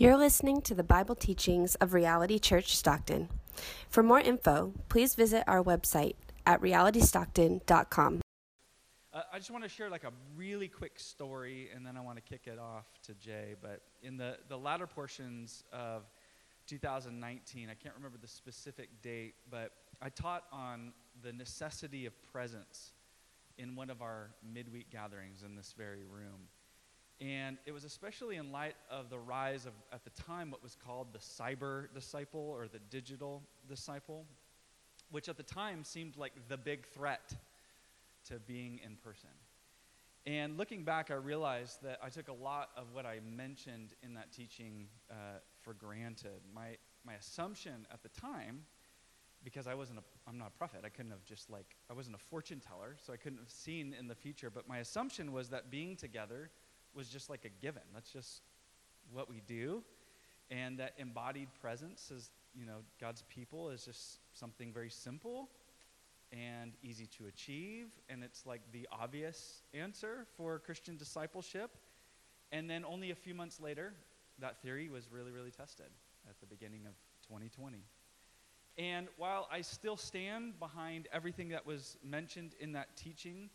You're listening to the Bible teachings of Reality Church Stockton. For more info, please visit our website at realitystockton.com. Uh, I just want to share like a really quick story, and then I want to kick it off to Jay. But in the, the latter portions of 2019, I can't remember the specific date, but I taught on the necessity of presence in one of our midweek gatherings in this very room. And it was especially in light of the rise of, at the time, what was called the cyber disciple or the digital disciple, which at the time seemed like the big threat to being in person. And looking back, I realized that I took a lot of what I mentioned in that teaching uh, for granted. My, my assumption at the time, because I wasn't a, I'm not a prophet, I couldn't have just like, I wasn't a fortune teller, so I couldn't have seen in the future, but my assumption was that being together was just like a given. That's just what we do. And that embodied presence as, you know, God's people is just something very simple and easy to achieve. And it's like the obvious answer for Christian discipleship. And then only a few months later, that theory was really, really tested at the beginning of 2020. And while I still stand behind everything that was mentioned in that teaching,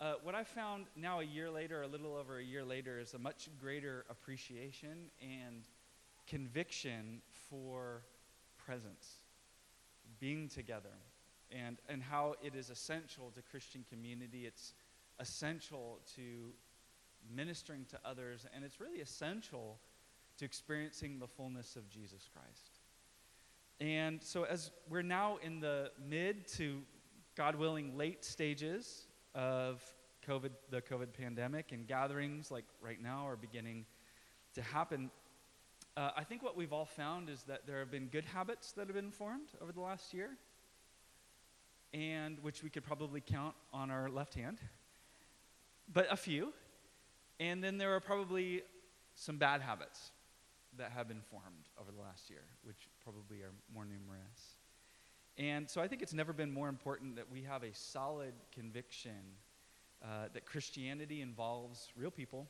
uh, what I found now, a year later, a little over a year later, is a much greater appreciation and conviction for presence, being together, and, and how it is essential to Christian community. It's essential to ministering to others, and it's really essential to experiencing the fullness of Jesus Christ. And so, as we're now in the mid to, God willing, late stages of COVID, the COVID pandemic, and gatherings like right now are beginning to happen. Uh, I think what we've all found is that there have been good habits that have been formed over the last year, and which we could probably count on our left hand, but a few. And then there are probably some bad habits that have been formed over the last year, which probably are more numerous. And so I think it's never been more important that we have a solid conviction uh, that Christianity involves real people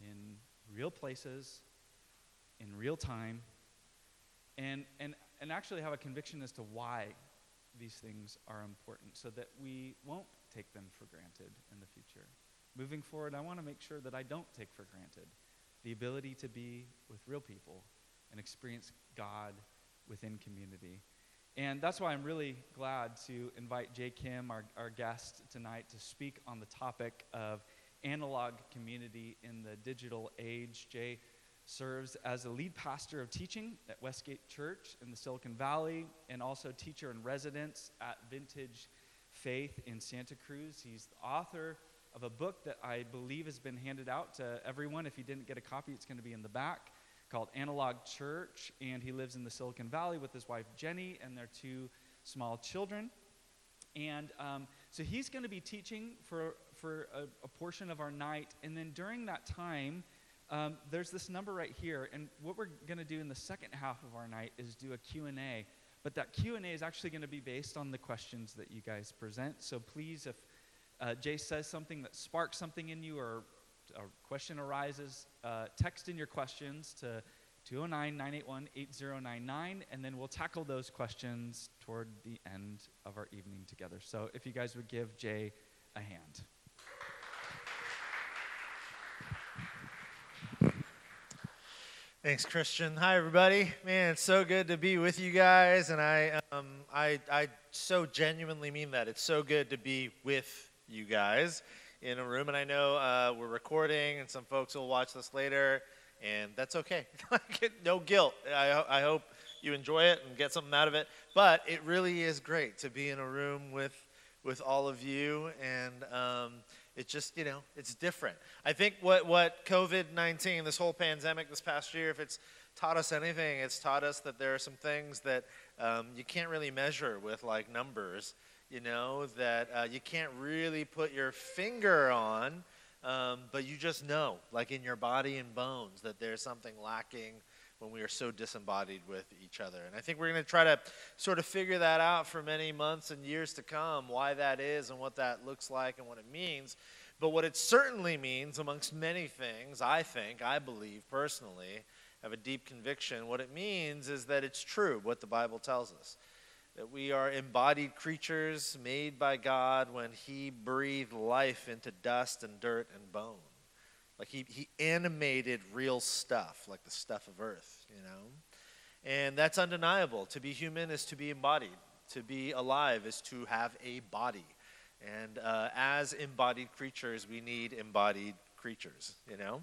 in real places, in real time, and, and, and actually have a conviction as to why these things are important so that we won't take them for granted in the future. Moving forward, I want to make sure that I don't take for granted the ability to be with real people and experience God within community. And that's why I'm really glad to invite Jay Kim, our, our guest tonight, to speak on the topic of analog community in the digital age. Jay serves as a lead pastor of teaching at Westgate Church in the Silicon Valley and also teacher in residence at Vintage Faith in Santa Cruz. He's the author of a book that I believe has been handed out to everyone. If you didn't get a copy, it's going to be in the back called Analog Church, and he lives in the Silicon Valley with his wife Jenny and their two small children. And um, so he's going to be teaching for, for a, a, portion of our night. And then during that time, um, there's this number right here. And what we're going to do in the second half of our night is do a Q&A. But that Q&A is actually going to be based on the questions that you guys present. So please, if uh, Jay says something that sparks something in you or a question arises, uh, text in your questions to 209 981 8099, and then we'll tackle those questions toward the end of our evening together. So if you guys would give Jay a hand. Thanks, Christian. Hi, everybody. Man, it's so good to be with you guys, and I, um, I, I so genuinely mean that. It's so good to be with you guys in a room, and I know uh, we're recording, and some folks will watch this later, and that's okay. no guilt. I, I hope you enjoy it and get something out of it. But it really is great to be in a room with with all of you, and um, it just you know it's different. I think what what COVID nineteen, this whole pandemic this past year, if it's taught us anything, it's taught us that there are some things that um, you can't really measure with like numbers you know, that uh, you can't really put your finger on, um, but you just know, like in your body and bones, that there's something lacking when we are so disembodied with each other. And I think we're going to try to sort of figure that out for many months and years to come, why that is and what that looks like and what it means. But what it certainly means, amongst many things, I think, I believe personally, have a deep conviction, what it means is that it's true what the Bible tells us. That we are embodied creatures made by God when He breathed life into dust and dirt and bone. Like He, he animated real stuff, like the stuff of earth, you know? And that's undeniable. To be human is to be embodied, to be alive is to have a body. And uh, as embodied creatures, we need embodied creatures, you know?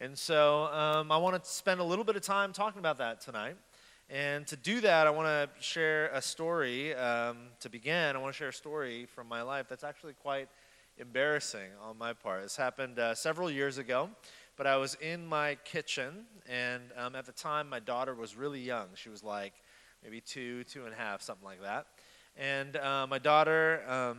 And so um, I want to spend a little bit of time talking about that tonight. And to do that, I want to share a story. Um, to begin, I want to share a story from my life that's actually quite embarrassing on my part. This happened uh, several years ago, but I was in my kitchen, and um, at the time, my daughter was really young. She was like maybe two, two and a half, something like that. And uh, my daughter, um,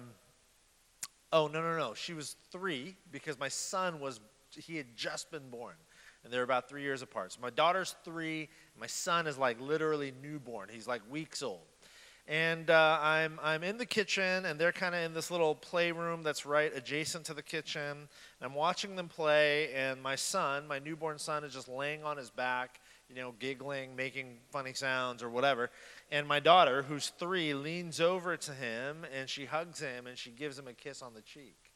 oh, no, no, no, she was three because my son was he had just been born, and they're about three years apart. So my daughter's three, my son is like literally newborn. He's like weeks old. And uh, I'm, I'm in the kitchen, and they're kind of in this little playroom that's right adjacent to the kitchen. I'm watching them play, and my son, my newborn son, is just laying on his back, you know, giggling, making funny sounds or whatever. And my daughter, who's three, leans over to him, and she hugs him, and she gives him a kiss on the cheek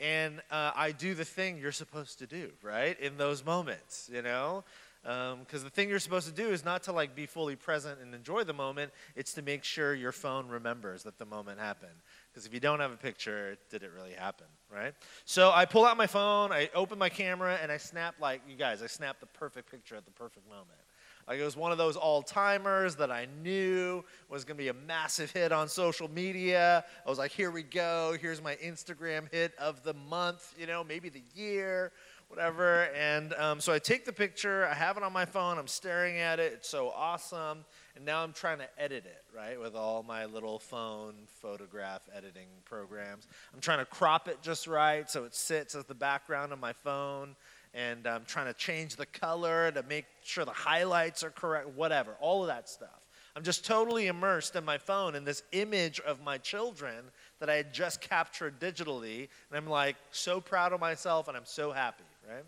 and uh, I do the thing you're supposed to do, right? In those moments, you know? Because um, the thing you're supposed to do is not to like be fully present and enjoy the moment. It's to make sure your phone remembers that the moment happened. Because if you don't have a picture, did it really happen, right? So I pull out my phone, I open my camera, and I snap like you guys. I snap the perfect picture at the perfect moment. Like it was one of those all timers that I knew was going to be a massive hit on social media. I was like, here we go. Here's my Instagram hit of the month, you know, maybe the year, whatever. And um, so I take the picture, I have it on my phone, I'm staring at it. It's so awesome. And now I'm trying to edit it, right, with all my little phone photograph editing programs. I'm trying to crop it just right so it sits as the background of my phone and I'm trying to change the color to make sure the highlights are correct, whatever, all of that stuff. I'm just totally immersed in my phone in this image of my children that I had just captured digitally. And I'm like so proud of myself and I'm so happy, right?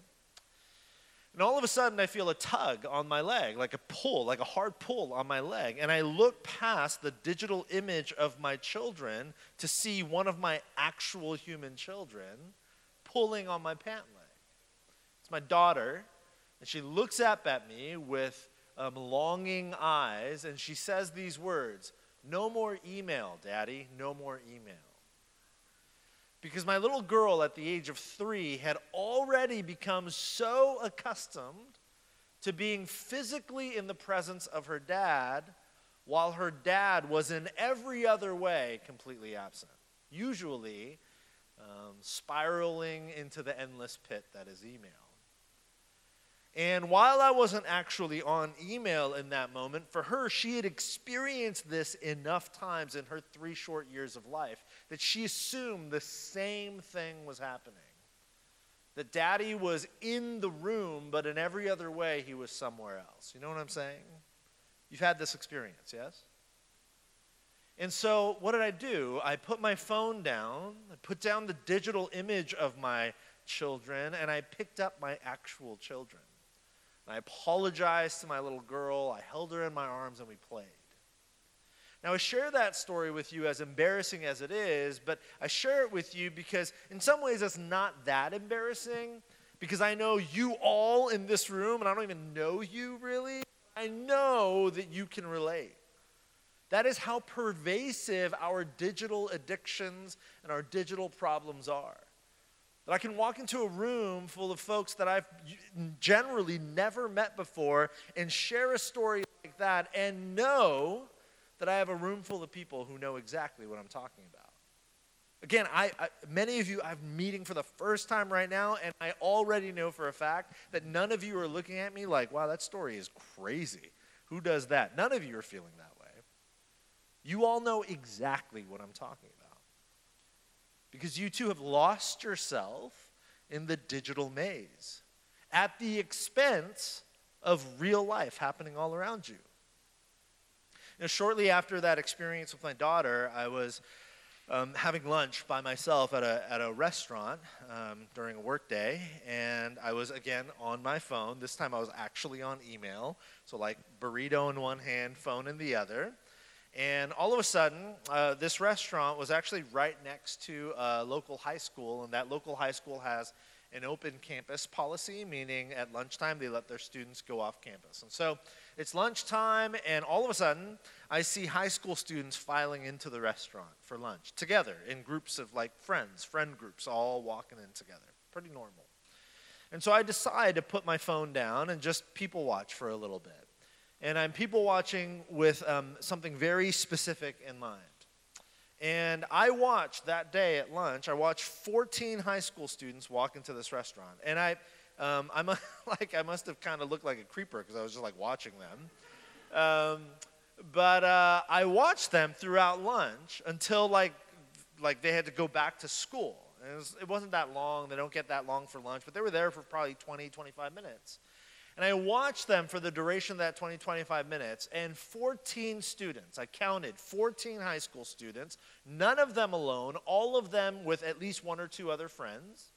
And all of a sudden, I feel a tug on my leg, like a pull, like a hard pull on my leg. And I look past the digital image of my children to see one of my actual human children pulling on my pant leg. It's my daughter, and she looks up at me with um, longing eyes, and she says these words No more email, Daddy, no more email. Because my little girl at the age of three had already become so accustomed to being physically in the presence of her dad while her dad was in every other way completely absent. Usually, um, spiraling into the endless pit that is email. And while I wasn't actually on email in that moment, for her, she had experienced this enough times in her three short years of life that she assumed the same thing was happening. That daddy was in the room, but in every other way, he was somewhere else. You know what I'm saying? You've had this experience, yes? And so, what did I do? I put my phone down, I put down the digital image of my children, and I picked up my actual children. I apologized to my little girl. I held her in my arms and we played. Now, I share that story with you as embarrassing as it is, but I share it with you because in some ways it's not that embarrassing because I know you all in this room, and I don't even know you really. I know that you can relate. That is how pervasive our digital addictions and our digital problems are. That I can walk into a room full of folks that I've generally never met before and share a story like that and know that I have a room full of people who know exactly what I'm talking about. Again, I, I, many of you I'm meeting for the first time right now, and I already know for a fact that none of you are looking at me like, wow, that story is crazy. Who does that? None of you are feeling that way. You all know exactly what I'm talking about because you too have lost yourself in the digital maze at the expense of real life happening all around you. You shortly after that experience with my daughter, I was um, having lunch by myself at a, at a restaurant um, during a workday, and I was again on my phone. This time I was actually on email. So, like burrito in one hand, phone in the other. And all of a sudden, uh, this restaurant was actually right next to a local high school, and that local high school has an open campus policy, meaning at lunchtime they let their students go off campus. And so it's lunchtime, and all of a sudden, I see high school students filing into the restaurant for lunch together in groups of like friends, friend groups, all walking in together. Pretty normal. And so I decide to put my phone down and just people watch for a little bit. And I'm people watching with um, something very specific in mind. And I watched that day at lunch, I watched 14 high school students walk into this restaurant. And I, um, I'm a, like, I must have kind of looked like a creeper because I was just like watching them. Um, but uh, I watched them throughout lunch until like, like they had to go back to school. It, was, it wasn't that long. They don't get that long for lunch, but they were there for probably 20, 25 minutes. And I watched them for the duration of that 20, 25 minutes, and 14 students, I counted 14 high school students, none of them alone, all of them with at least one or two other friends.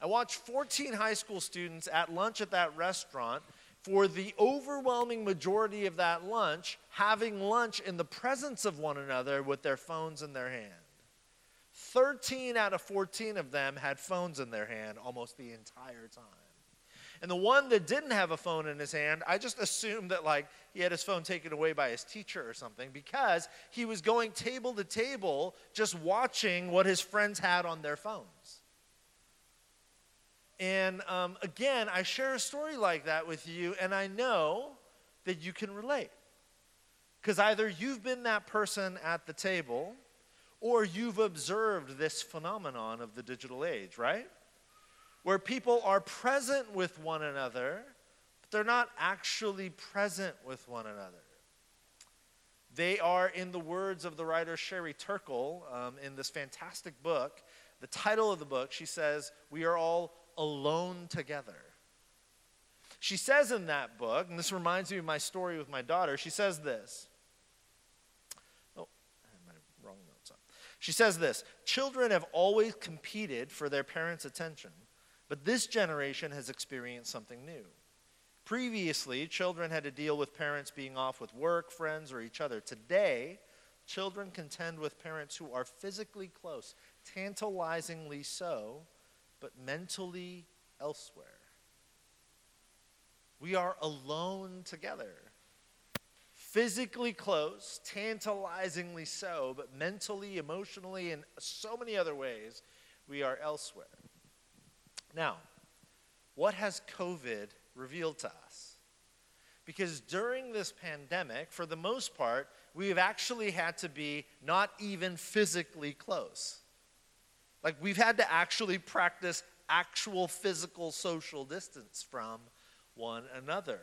I watched 14 high school students at lunch at that restaurant for the overwhelming majority of that lunch having lunch in the presence of one another with their phones in their hand. 13 out of 14 of them had phones in their hand almost the entire time. And the one that didn't have a phone in his hand, I just assumed that like he had his phone taken away by his teacher or something because he was going table to table just watching what his friends had on their phones. And um, again, I share a story like that with you, and I know that you can relate. Because either you've been that person at the table or you've observed this phenomenon of the digital age, right? Where people are present with one another, but they're not actually present with one another. They are, in the words of the writer Sherry Turkle um, in this fantastic book, the title of the book, she says, We are all alone together. She says in that book, and this reminds me of my story with my daughter, she says this. Oh, my wrong notes on. She says this Children have always competed for their parents' attention. But this generation has experienced something new. Previously, children had to deal with parents being off with work, friends, or each other. Today, children contend with parents who are physically close, tantalizingly so, but mentally elsewhere. We are alone together. Physically close, tantalizingly so, but mentally, emotionally, and so many other ways, we are elsewhere. Now, what has COVID revealed to us? Because during this pandemic, for the most part, we have actually had to be not even physically close. Like we've had to actually practice actual physical social distance from one another.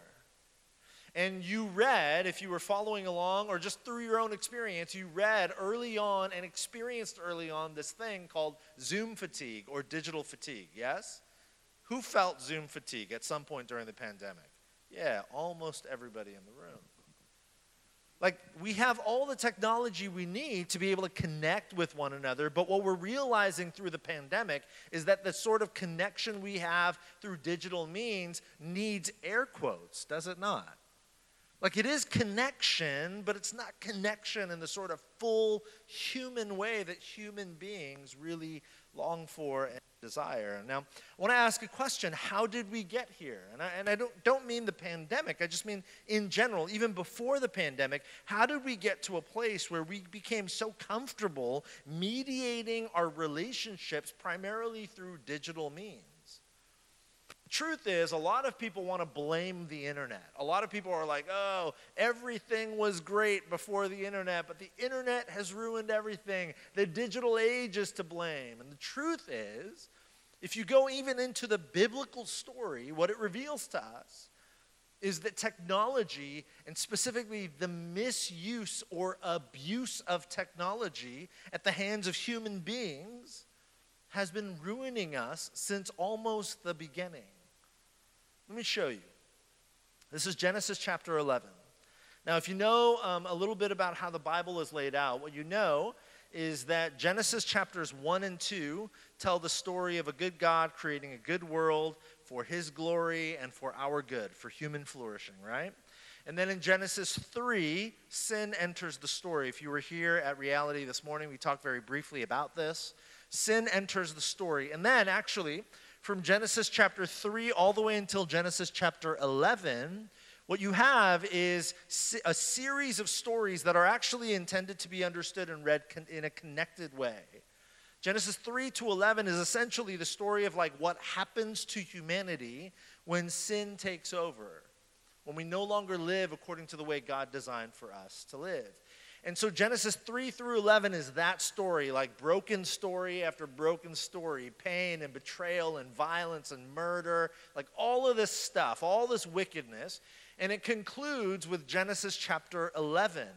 And you read, if you were following along or just through your own experience, you read early on and experienced early on this thing called Zoom fatigue or digital fatigue, yes? Who felt Zoom fatigue at some point during the pandemic? Yeah, almost everybody in the room. Like, we have all the technology we need to be able to connect with one another, but what we're realizing through the pandemic is that the sort of connection we have through digital means needs air quotes, does it not? Like it is connection, but it's not connection in the sort of full human way that human beings really long for and desire. Now, I want to ask a question How did we get here? And I, and I don't, don't mean the pandemic, I just mean in general, even before the pandemic, how did we get to a place where we became so comfortable mediating our relationships primarily through digital means? Truth is, a lot of people want to blame the internet. A lot of people are like, oh, everything was great before the internet, but the internet has ruined everything. The digital age is to blame. And the truth is, if you go even into the biblical story, what it reveals to us is that technology, and specifically the misuse or abuse of technology at the hands of human beings, has been ruining us since almost the beginning. Let me show you. This is Genesis chapter 11. Now, if you know um, a little bit about how the Bible is laid out, what you know is that Genesis chapters 1 and 2 tell the story of a good God creating a good world for his glory and for our good, for human flourishing, right? And then in Genesis 3, sin enters the story. If you were here at Reality this morning, we talked very briefly about this. Sin enters the story. And then, actually, from Genesis chapter 3 all the way until Genesis chapter 11, what you have is a series of stories that are actually intended to be understood and read in a connected way. Genesis 3 to 11 is essentially the story of like what happens to humanity when sin takes over, when we no longer live according to the way God designed for us to live. And so Genesis 3 through 11 is that story, like broken story after broken story, pain and betrayal and violence and murder, like all of this stuff, all this wickedness. And it concludes with Genesis chapter 11.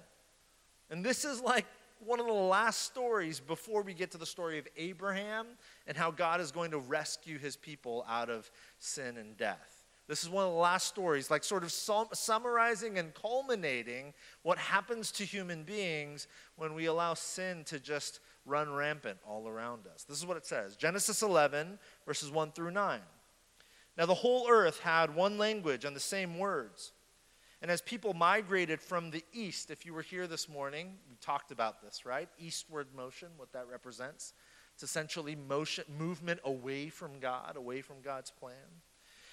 And this is like one of the last stories before we get to the story of Abraham and how God is going to rescue his people out of sin and death. This is one of the last stories, like sort of sum- summarizing and culminating what happens to human beings when we allow sin to just run rampant all around us. This is what it says Genesis 11, verses 1 through 9. Now, the whole earth had one language and the same words. And as people migrated from the east, if you were here this morning, we talked about this, right? Eastward motion, what that represents. It's essentially motion, movement away from God, away from God's plan.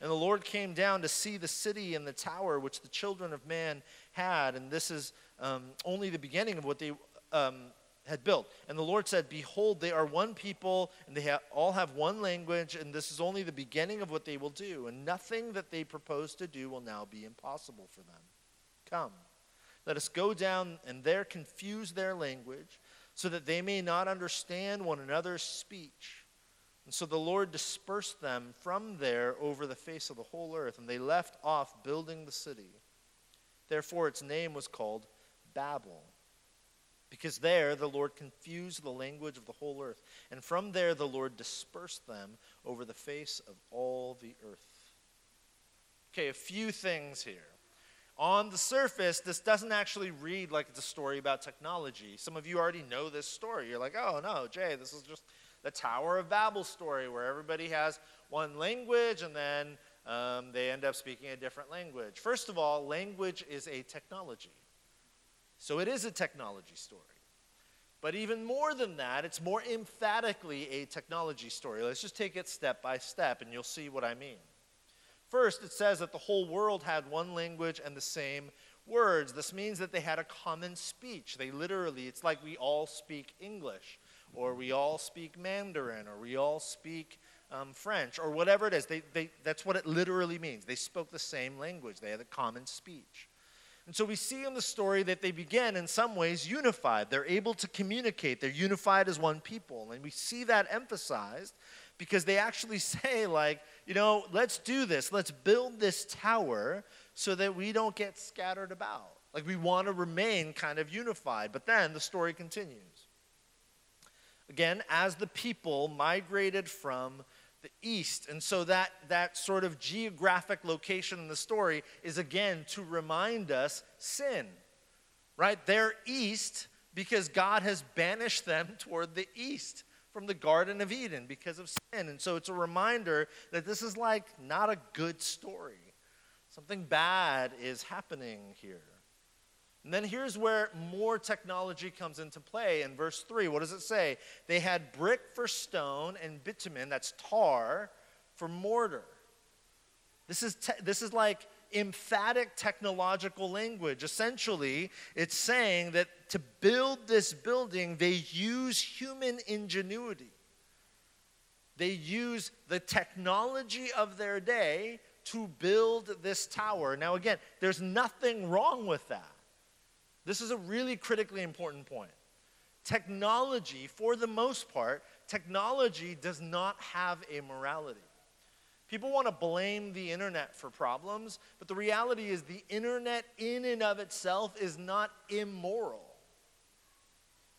And the Lord came down to see the city and the tower which the children of man had, and this is um, only the beginning of what they um, had built. And the Lord said, Behold, they are one people, and they ha- all have one language, and this is only the beginning of what they will do, and nothing that they propose to do will now be impossible for them. Come, let us go down and there confuse their language, so that they may not understand one another's speech. And so the Lord dispersed them from there over the face of the whole earth, and they left off building the city. Therefore, its name was called Babel, because there the Lord confused the language of the whole earth. And from there the Lord dispersed them over the face of all the earth. Okay, a few things here on the surface, this doesn't actually read like it's a story about technology. Some of you already know this story. You're like, oh no, Jay, this is just the Tower of Babel story where everybody has one language and then um, they end up speaking a different language. First of all, language is a technology. So it is a technology story. But even more than that, it's more emphatically a technology story. Let's just take it step by step and you'll see what I mean. First, it says that the whole world had one language and the same words. This means that they had a common speech. They literally, it's like we all speak English, or we all speak Mandarin, or we all speak um, French, or whatever it is. They, they, that's what it literally means. They spoke the same language, they had a common speech. And so we see in the story that they begin in some ways unified. They're able to communicate, they're unified as one people. And we see that emphasized because they actually say, like, you know, let's do this. Let's build this tower so that we don't get scattered about. Like, we want to remain kind of unified. But then the story continues. Again, as the people migrated from the east. And so that, that sort of geographic location in the story is again to remind us sin, right? They're east because God has banished them toward the east from the Garden of Eden because of sin. And so it's a reminder that this is like not a good story. Something bad is happening here. And then here's where more technology comes into play in verse 3. What does it say? They had brick for stone and bitumen, that's tar, for mortar. This is, te- this is like emphatic technological language. Essentially, it's saying that to build this building, they use human ingenuity. They use the technology of their day to build this tower. Now, again, there's nothing wrong with that. This is a really critically important point. technology, for the most part, technology does not have a morality. People want to blame the internet for problems, but the reality is the internet, in and of itself, is not immoral.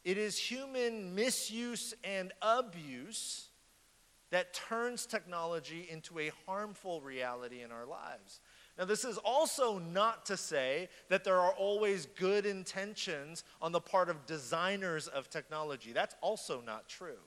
It is human misuse and abuse that turns technology into a harmful reality in our lives. Now, this is also not to say that there are always good intentions on the part of designers of technology. That's also not true.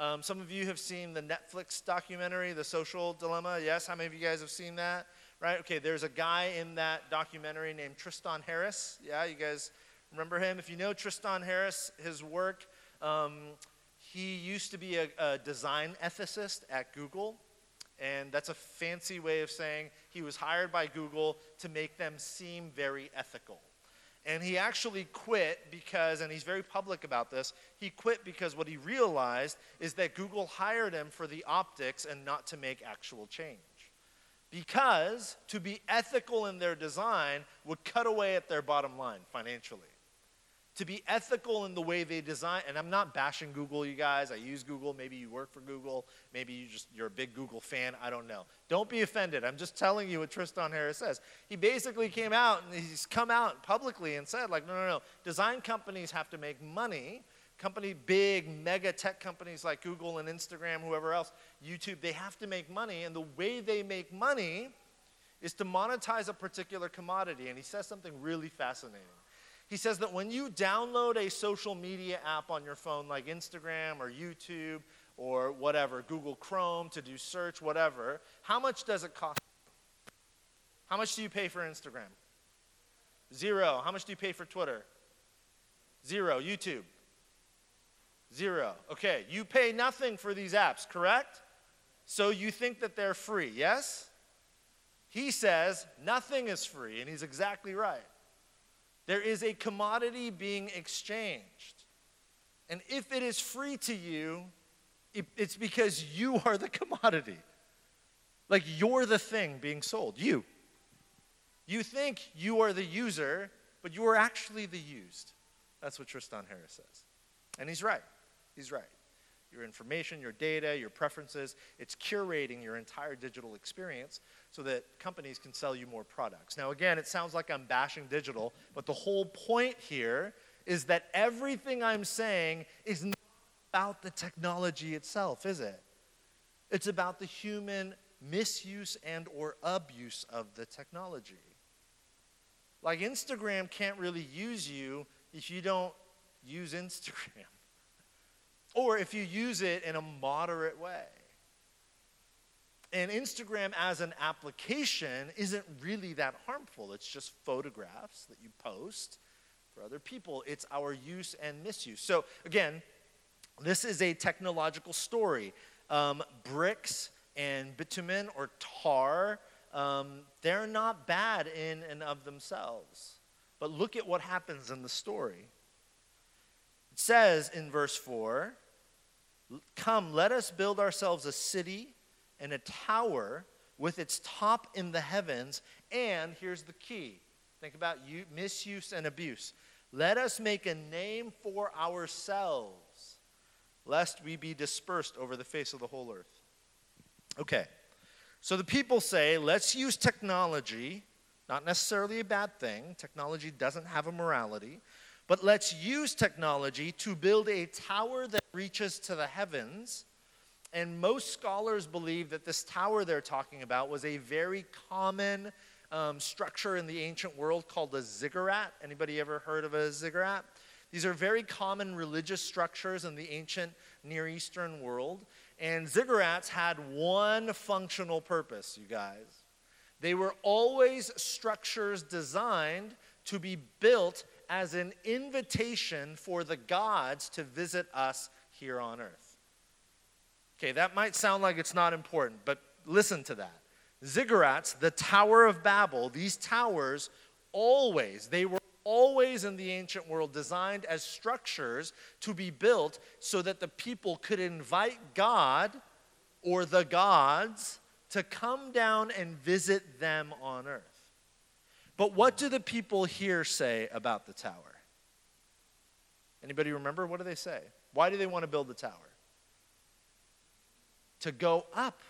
Um, some of you have seen the Netflix documentary, The Social Dilemma. Yes, how many of you guys have seen that? Right? Okay, there's a guy in that documentary named Tristan Harris. Yeah, you guys remember him? If you know Tristan Harris, his work, um, he used to be a, a design ethicist at Google. And that's a fancy way of saying he was hired by Google to make them seem very ethical. And he actually quit because, and he's very public about this, he quit because what he realized is that Google hired him for the optics and not to make actual change. Because to be ethical in their design would cut away at their bottom line financially to be ethical in the way they design and i'm not bashing google you guys. I use google. Maybe you work for google. Maybe you just you're a big google fan. I don't know. Don't be offended. I'm just telling you what tristan harris says. He basically came out and he's come out publicly and said like no no no. Design companies have to make money. Company big mega tech companies like google and instagram whoever else youtube they have to make money. And the way they make money is to monetize a particular commodity. And he says something really fascinating he says that when you download a social media app on your phone, like Instagram or YouTube or whatever, Google Chrome to do search, whatever, how much does it cost? How much do you pay for Instagram? Zero. How much do you pay for Twitter? Zero. YouTube? Zero. Okay, you pay nothing for these apps, correct? So you think that they're free, yes? He says nothing is free, and he's exactly right. There is a commodity being exchanged. And if it is free to you, it's because you are the commodity. Like you're the thing being sold. You. You think you are the user, but you are actually the used. That's what Tristan Harris says. And he's right. He's right your information, your data, your preferences. It's curating your entire digital experience so that companies can sell you more products. Now, again, it sounds like I'm bashing digital, but the whole point here is that everything I'm saying is not about the technology itself, is it? It's about the human misuse and or abuse of the technology. Like Instagram can't really use you if you don't use Instagram or if you use it in a moderate way. And Instagram as an application isn't really that harmful. It's just photographs that you post for other people. It's our use and misuse. So, again, this is a technological story. Um, bricks and bitumen or tar, um, they're not bad in and of themselves. But look at what happens in the story. Says in verse 4 Come, let us build ourselves a city and a tower with its top in the heavens. And here's the key think about you, misuse and abuse. Let us make a name for ourselves, lest we be dispersed over the face of the whole earth. Okay, so the people say, let's use technology, not necessarily a bad thing. Technology doesn't have a morality. But let's use technology to build a tower that reaches to the heavens. And most scholars believe that this tower they're talking about was a very common um, structure in the ancient world called a ziggurat. Anybody ever heard of a ziggurat? These are very common religious structures in the ancient Near Eastern world. And ziggurats had one functional purpose, you guys. They were always structures designed to be built as an invitation for the gods to visit us here on earth. Okay, that might sound like it's not important, but listen to that. Ziggurats, the Tower of Babel, these towers always, they were always in the ancient world designed as structures to be built so that the people could invite God or the gods to come down and visit them on earth. But what do the people here say about the tower? Anybody remember? What do they say? Why do they want to build the tower? To go up.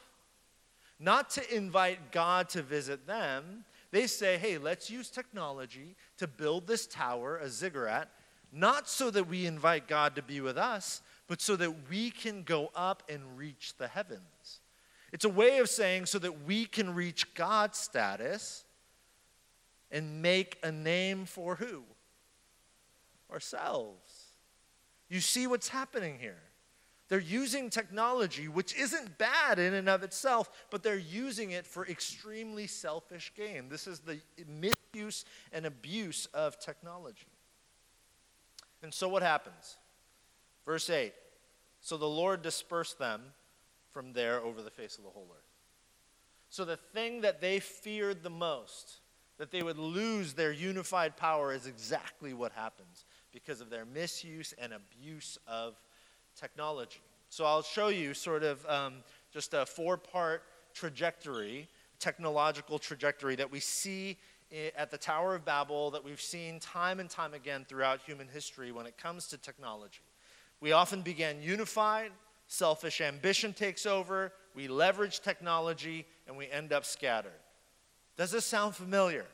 Not to invite God to visit them. They say, hey, let's use technology to build this tower, a ziggurat, not so that we invite God to be with us, but so that we can go up and reach the heavens. It's a way of saying so that we can reach God's status and make a name for who? Ourselves. You see what's happening here. They're using technology, which isn't bad in and of itself, but they're using it for extremely selfish gain. This is the misuse and abuse of technology. And so what happens? Verse 8 So the Lord dispersed them from there over the face of the whole earth. So the thing that they feared the most, that they would lose their unified power, is exactly what happens because of their misuse and abuse of technology. So I'll show you sort of um, just a four part trajectory, technological trajectory that we see at the Tower of Babel that we've seen time and time again throughout human history when it comes to technology. We often begin unified, selfish ambition takes over, we leverage technology, and we end up scattered. Does this sound familiar?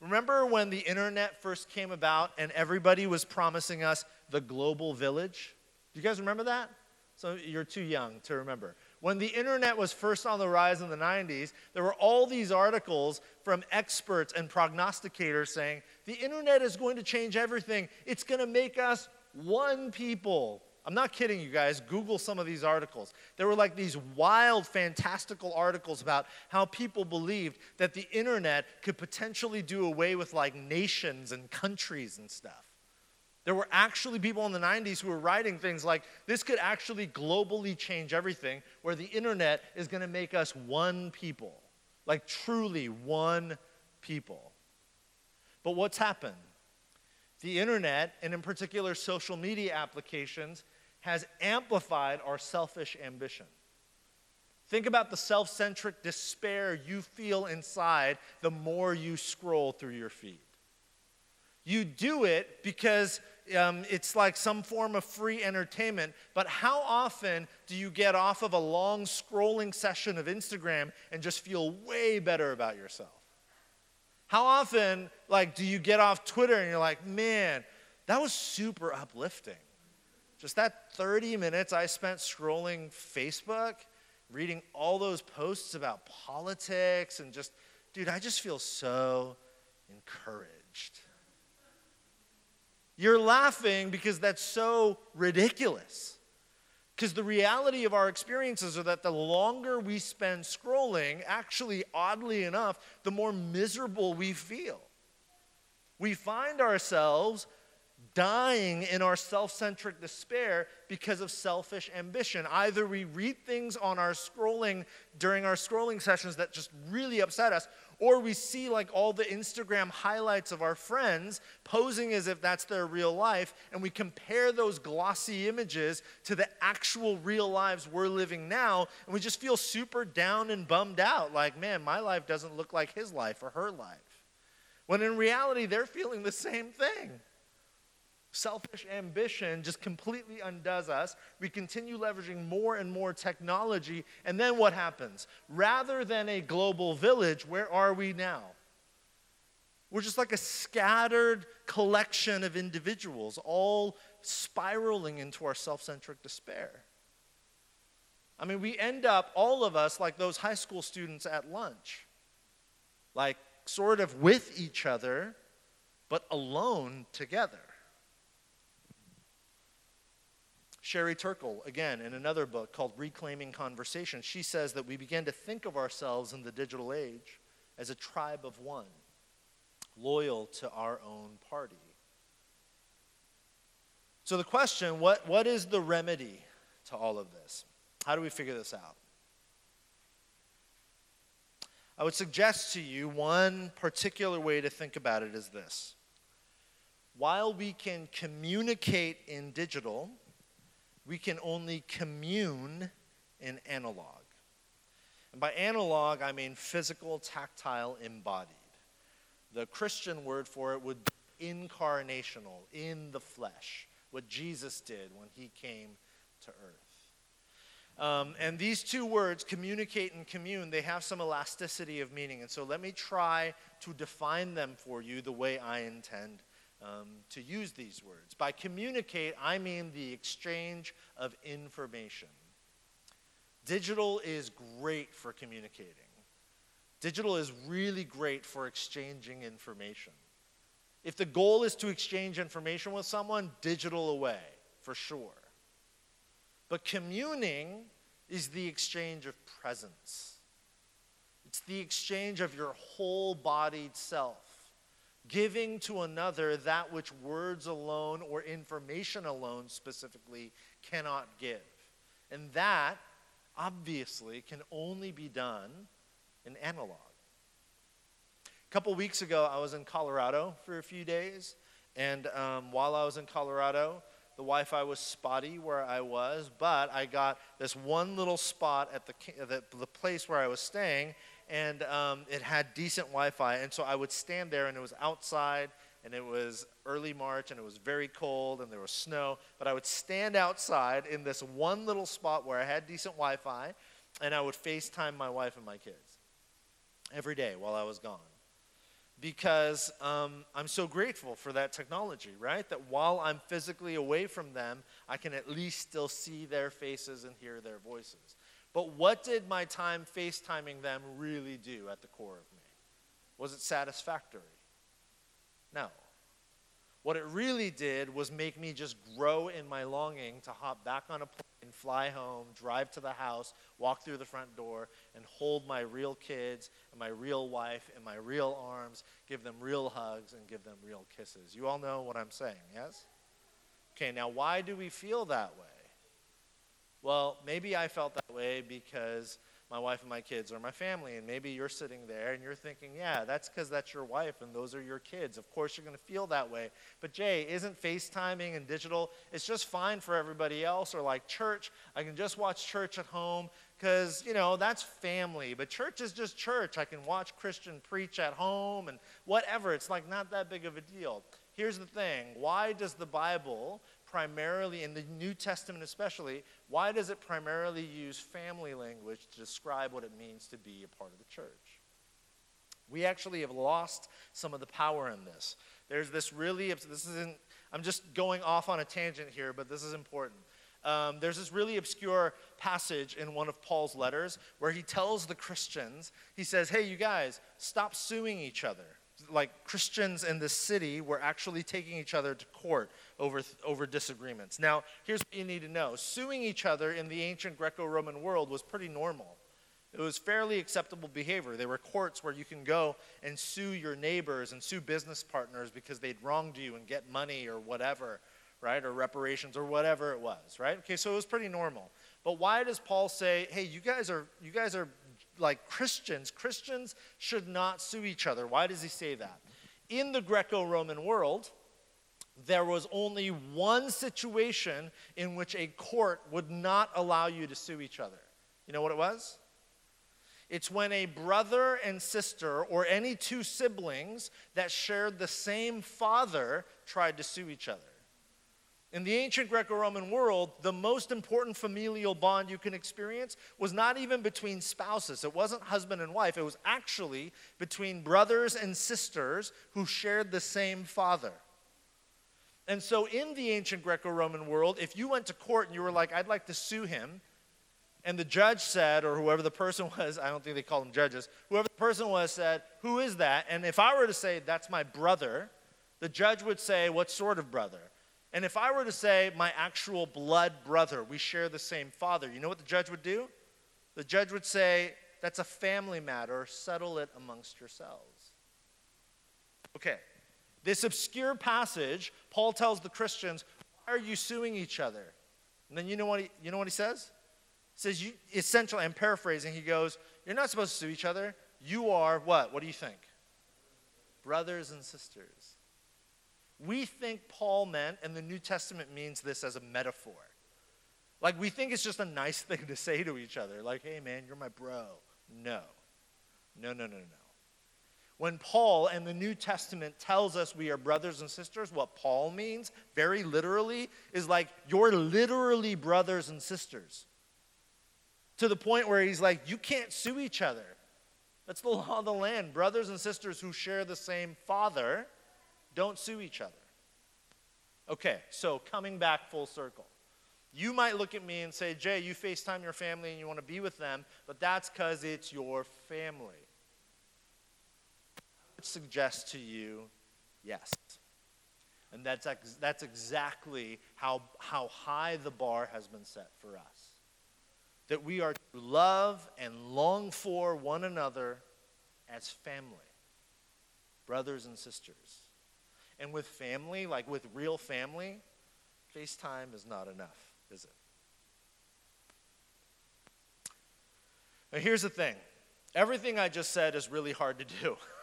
Remember when the internet first came about and everybody was promising us the global village? Do you guys remember that? So you're too young to remember. When the internet was first on the rise in the 90s, there were all these articles from experts and prognosticators saying the internet is going to change everything. It's going to make us one people. I'm not kidding you guys. Google some of these articles. There were like these wild, fantastical articles about how people believed that the internet could potentially do away with like nations and countries and stuff. There were actually people in the 90s who were writing things like, this could actually globally change everything, where the internet is going to make us one people, like truly one people. But what's happened? The internet, and in particular social media applications, has amplified our selfish ambition. Think about the self centric despair you feel inside the more you scroll through your feed. You do it because um, it's like some form of free entertainment. But how often do you get off of a long scrolling session of Instagram and just feel way better about yourself? How often, like, do you get off Twitter and you're like, man, that was super uplifting? Just that 30 minutes I spent scrolling Facebook, reading all those posts about politics, and just, dude, I just feel so encouraged. You're laughing because that's so ridiculous. Because the reality of our experiences are that the longer we spend scrolling, actually, oddly enough, the more miserable we feel. We find ourselves dying in our self centric despair because of selfish ambition. Either we read things on our scrolling during our scrolling sessions that just really upset us, or we see like all the Instagram highlights of our friends posing as if that's their real life, and we compare those glossy images to the actual real lives we're living now, and we just feel super down and bummed out like, man, my life doesn't look like his life or her life. When in reality, they're feeling the same thing. Selfish ambition just completely undoes us. We continue leveraging more and more technology. And then what happens? Rather than a global village, where are we now? We're just like a scattered collection of individuals, all spiraling into our self centric despair. I mean, we end up, all of us, like those high school students at lunch, like sort of with each other, but alone together. Sherry Turkle, again, in another book called Reclaiming Conversation, she says that we begin to think of ourselves in the digital age as a tribe of one, loyal to our own party. So, the question what, what is the remedy to all of this? How do we figure this out? I would suggest to you one particular way to think about it is this. While we can communicate in digital, we can only commune in analog. And by analog, I mean physical, tactile, embodied. The Christian word for it would be incarnational, in the flesh, what Jesus did when he came to earth. Um, and these two words, communicate and commune, they have some elasticity of meaning. And so let me try to define them for you the way I intend um, to use these words. By communicate, I mean the exchange of information. Digital is great for communicating. Digital is really great for exchanging information. If the goal is to exchange information with someone, digital away, for sure. But communing is the exchange of presence. It's the exchange of your whole bodied self, giving to another that which words alone or information alone specifically cannot give. And that, obviously, can only be done in analog. A couple weeks ago, I was in Colorado for a few days, and um, while I was in Colorado, the Wi-Fi was spotty where I was, but I got this one little spot at the the, the place where I was staying, and um, it had decent Wi-Fi, and so I would stand there, and it was outside, and it was early March, and it was very cold, and there was snow, but I would stand outside in this one little spot where I had decent Wi-Fi, and I would FaceTime my wife and my kids every day while I was gone because um, I'm so grateful for that technology, right? That while I'm physically away from them, I can at least still see their faces and hear their voices. But what did my time FaceTiming them really do at the core of me? Was it satisfactory? No. What it really did was make me just grow in my longing to hop back on a plane, fly home, drive to the house, walk through the front door, and hold my real kids and my real wife in my real arms, give them real hugs, and give them real kisses. You all know what I'm saying, yes? Okay, now why do we feel that way? Well, maybe I felt that way because my wife and my kids or my family. And maybe you're sitting there and you're thinking, yeah, that's because that's your wife and those are your kids. Of course, you're going to feel that way. But Jay, isn't FaceTiming and digital, it's just fine for everybody else? Or like church, I can just watch church at home because, you know, that's family. But church is just church. I can watch Christian preach at home and whatever. It's like not that big of a deal. Here's the thing why does the Bible primarily, in the New Testament especially, why does it primarily use family language to describe what it means to be a part of the church? We actually have lost some of the power in this. There's this really, this isn't, I'm just going off on a tangent here, but this is important. Um, there's this really obscure passage in one of Paul's letters where he tells the Christians, he says, Hey, you guys, stop suing each other like Christians in the city were actually taking each other to court over, over disagreements. Now, here's what you need to know suing each other in the ancient Greco Roman world was pretty normal. It was fairly acceptable behavior. There were courts where you can go and sue your neighbors and sue business partners because they'd wronged you and get money or whatever, right? Or reparations or whatever it was, right? Okay, so it was pretty normal. But why does Paul say, hey, you guys are, you guys are like Christians, Christians should not sue each other. Why does he say that? In the Greco Roman world, there was only one situation in which a court would not allow you to sue each other. You know what it was? It's when a brother and sister, or any two siblings that shared the same father, tried to sue each other. In the ancient Greco Roman world, the most important familial bond you can experience was not even between spouses. It wasn't husband and wife, it was actually between brothers and sisters who shared the same father. And so, in the ancient Greco Roman world, if you went to court and you were like, I'd like to sue him, and the judge said, or whoever the person was, I don't think they call them judges, whoever the person was said, Who is that? And if I were to say, That's my brother, the judge would say, What sort of brother? And if I were to say, my actual blood brother, we share the same father, you know what the judge would do? The judge would say, that's a family matter, settle it amongst yourselves. Okay, this obscure passage, Paul tells the Christians, why are you suing each other? And then you know what he, you know what he says? He says, you, essentially, I'm paraphrasing, he goes, You're not supposed to sue each other. You are what? What do you think? Brothers and sisters. We think Paul meant, and the New Testament means this as a metaphor. Like, we think it's just a nice thing to say to each other, like, hey, man, you're my bro. No. No, no, no, no. When Paul and the New Testament tells us we are brothers and sisters, what Paul means, very literally, is like you're literally brothers and sisters. To the point where he's like, you can't sue each other. That's the law of the land. Brothers and sisters who share the same father don't sue each other. Okay, so coming back full circle. You might look at me and say, Jay, you FaceTime your family and you want to be with them, but that's because it's your family. Suggest to you, yes. And that's, ex- that's exactly how, how high the bar has been set for us. That we are to love and long for one another as family, brothers and sisters. And with family, like with real family, FaceTime is not enough, is it? Now, here's the thing everything I just said is really hard to do.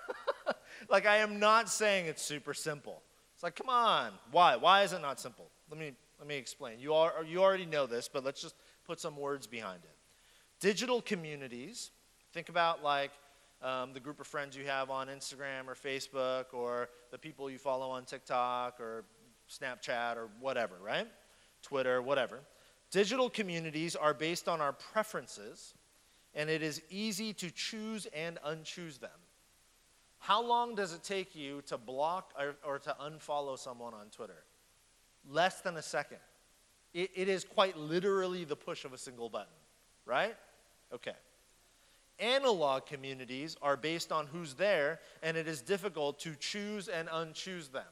like, I am not saying it's super simple. It's like, come on, why? Why is it not simple? Let me, let me explain. You, are, you already know this, but let's just put some words behind it. Digital communities, think about like um, the group of friends you have on Instagram or Facebook or the people you follow on TikTok or Snapchat or whatever, right? Twitter, whatever. Digital communities are based on our preferences, and it is easy to choose and unchoose them. How long does it take you to block or, or to unfollow someone on Twitter? Less than a second. It, it is quite literally the push of a single button, right? Okay. Analog communities are based on who's there, and it is difficult to choose and unchoose them.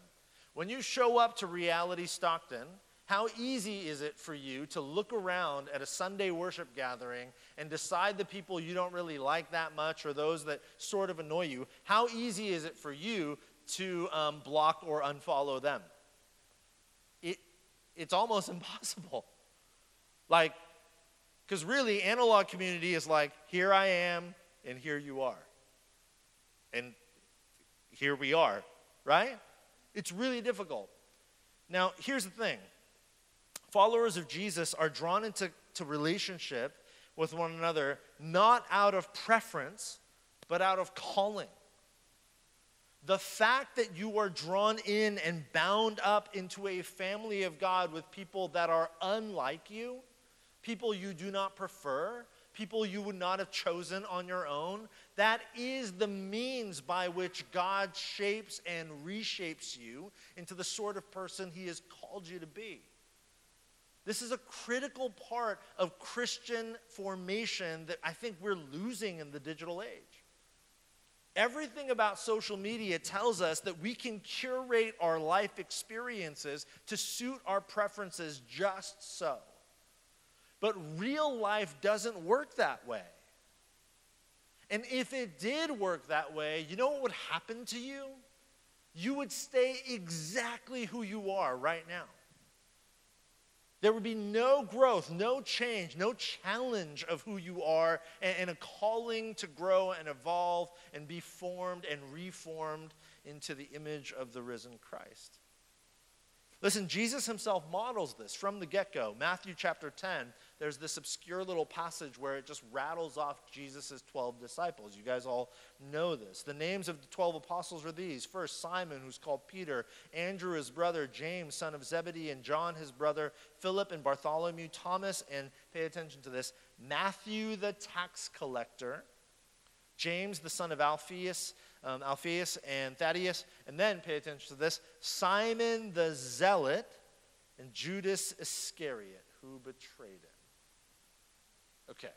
When you show up to Reality Stockton, how easy is it for you to look around at a Sunday worship gathering and decide the people you don't really like that much or those that sort of annoy you? How easy is it for you to um, block or unfollow them? It, it's almost impossible. Like, because really, analog community is like, here I am, and here you are. And here we are, right? It's really difficult. Now, here's the thing followers of Jesus are drawn into to relationship with one another not out of preference, but out of calling. The fact that you are drawn in and bound up into a family of God with people that are unlike you people you do not prefer, people you would not have chosen on your own. That is the means by which God shapes and reshapes you into the sort of person He has called you to be. This is a critical part of Christian formation that I think we're losing in the digital age. Everything about social media tells us that we can curate our life experiences to suit our preferences just so. But real life doesn't work that way. And if it did work that way, you know what would happen to you? You would stay exactly who you are right now. There would be no growth, no change, no challenge of who you are, and, a calling to grow and evolve and be formed and reformed into the image of the risen Christ. Listen, Jesus himself models this from the get go. Matthew chapter 10, there's this obscure little passage where it just rattles off Jesus' 12 disciples. You guys all know this. The names of the 12 apostles are these first, Simon, who's called Peter, Andrew, his brother, James, son of Zebedee, and John, his brother, Philip, and Bartholomew, Thomas, and pay attention to this, Matthew, the tax collector, James, the son of Alphaeus um, Alphaeus and Thaddeus. And then pay attention to this Simon the Zealot and Judas Iscariot, who betrayed him. Okay.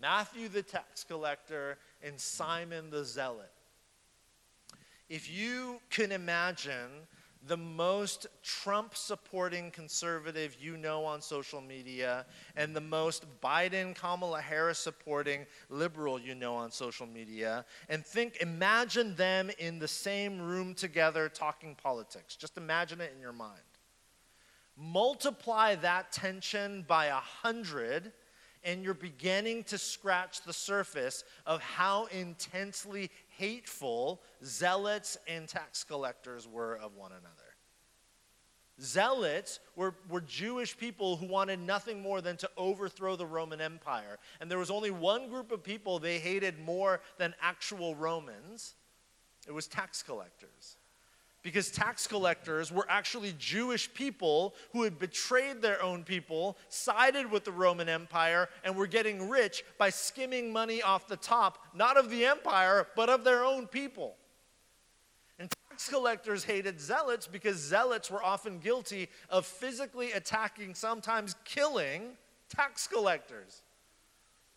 Matthew the tax collector and Simon the Zealot. If you can imagine the most Trump supporting conservative you know on social media and the most Biden Kamala Harris supporting liberal you know on social media and think imagine them in the same room together talking politics just imagine it in your mind multiply that tension by a hundred and you're beginning to scratch the surface of how intensely hateful zealots and tax collectors were of one another. Zealots were, were Jewish people who wanted nothing more than to overthrow the Roman Empire. And there was only one group of people they hated more than actual Romans, It was tax collectors. Because tax collectors were actually Jewish people who had betrayed their own people, sided with the Roman Empire, and were getting rich by skimming money off the top, not of the empire, but of their own people. And tax collectors hated zealots because zealots were often guilty of physically attacking, sometimes killing, tax collectors.